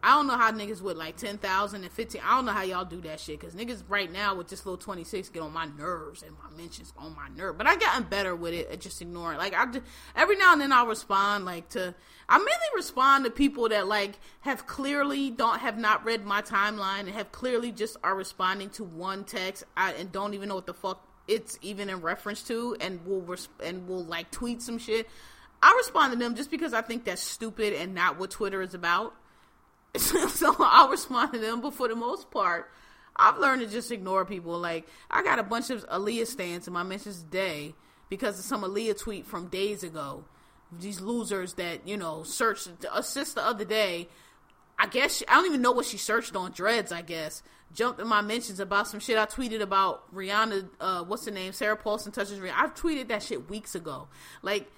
I don't know how niggas with like 10,000 and 15. I don't know how y'all do that shit because niggas right now with this little 26 get on my nerves and my mentions on my nerve. But I gotten better with it at just ignoring. Like I every now and then I'll respond like to. I mainly respond to people that like have clearly don't have not read my timeline and have clearly just are responding to one text I, and don't even know what the fuck it's even in reference to and will res- and will like tweet some shit. I respond to them just because I think that's stupid and not what Twitter is about. so I'll respond to them, but for the most part, I've learned to just ignore people. Like I got a bunch of Aaliyah stands in my mentions today because of some Aaliyah tweet from days ago. These losers that you know searched assist the other day. I guess she, I don't even know what she searched on Dreads. I guess jumped in my mentions about some shit I tweeted about Rihanna. Uh, what's the name? Sarah Paulson touches Rihanna. I've tweeted that shit weeks ago. Like,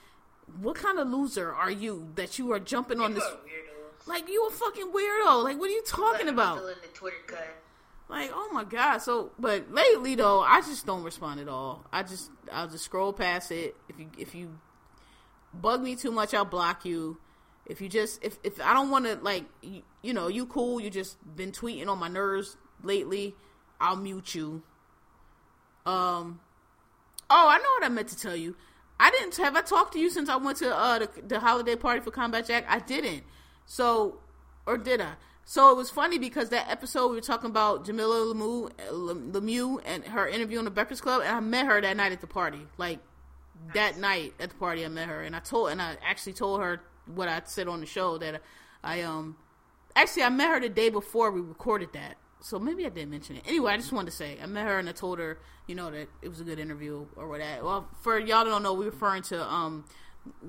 what kind of loser are you that you are jumping on this? Like you a fucking weirdo. Like what are you talking about? Like oh my god. So, but lately though, I just don't respond at all. I just I'll just scroll past it. If you if you bug me too much, I'll block you. If you just if if I don't want to like you, you know you cool, you just been tweeting on my nerves lately. I'll mute you. Um. Oh, I know what I meant to tell you. I didn't have I talked to you since I went to uh the, the holiday party for Combat Jack. I didn't. So or did I? So it was funny because that episode we were talking about Jamilah Lemieux, Lemieux and her interview on the Breakfast Club, and I met her that night at the party. Like that night at the party, I met her, and I told, and I actually told her what I said on the show that I um actually I met her the day before we recorded that. So maybe I didn't mention it. Anyway, I just wanted to say I met her and I told her, you know, that it was a good interview or whatever. Well, for y'all that don't know, we're referring to um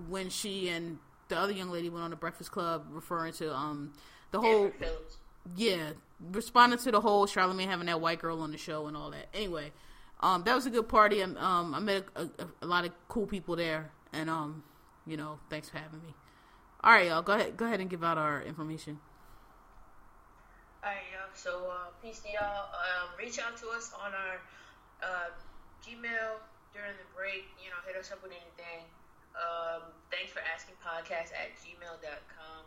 when she and the other young lady went on the Breakfast Club, referring to um the whole yeah responding to the whole Charlamagne having that white girl on the show and all that. Anyway, um that was a good party. Um, I met a, a, a lot of cool people there, and um you know thanks for having me. All right, y'all. Go ahead. Go ahead and give out our information. Right, y'all. So, uh, peace to y'all. Um, reach out to us on our uh, Gmail during the break. You know, hit us up with anything. Um, thanks for asking podcast at gmail.com.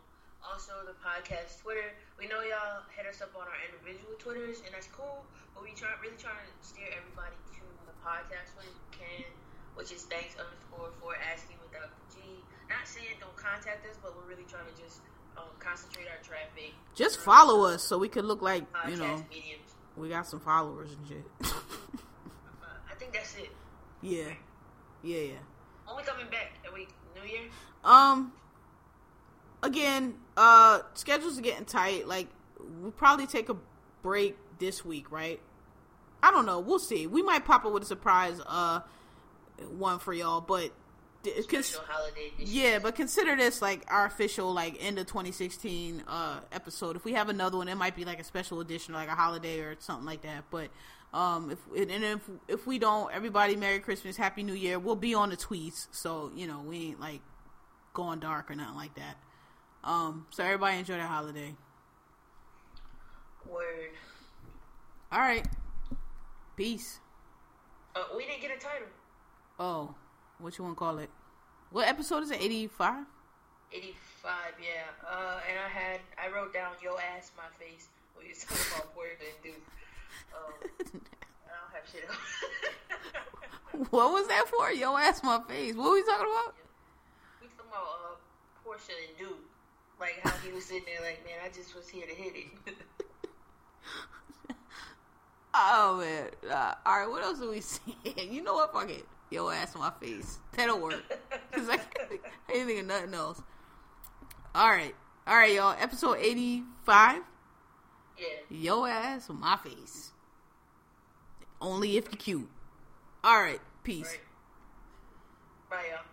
Also, the podcast Twitter. We know y'all hit us up on our individual Twitters, and that's cool. But we try really trying to steer everybody to the podcast when we can, which is thanks underscore for asking without the G. Not saying don't contact us, but we're really trying to just um, concentrate our traffic. Just follow us so we could look like you know mediums. we got some followers and shit. I think that's it. yeah, yeah, yeah. When we coming back? Are we New Year? Um, again, uh, schedules are getting tight. Like, we'll probably take a break this week, right? I don't know. We'll see. We might pop up with a surprise, uh, one for y'all, but. Holiday yeah, but consider this like our official like end of 2016 uh episode. If we have another one, it might be like a special edition, like a holiday or something like that. But um, if and if if we don't, everybody Merry Christmas, Happy New Year. We'll be on the tweets, so you know we ain't like going dark or nothing like that. Um, so everybody enjoy the holiday. Word. All right, peace. Uh, we didn't get a title. Oh, what you want to call it? What episode is it? 85? 85, yeah. Uh, and I had, I wrote down yo ass my face when you talking about Porsha and dude. Um, I don't have shit else. what was that for? Yo ass my face. What were we talking about? we talking about uh, Porsha and dude. Like how he was sitting there like, man, I just was here to hit it. Oh man! Uh, all right, what else do we see? you know what? Fuck it. Yo ass on my face. That'll work. Cause I can't ain't think of nothing else. All right, all right, y'all. Episode eighty-five. yeah. Yo ass on my face. Only if you're cute. All right. Peace. Right. Bye, y'all.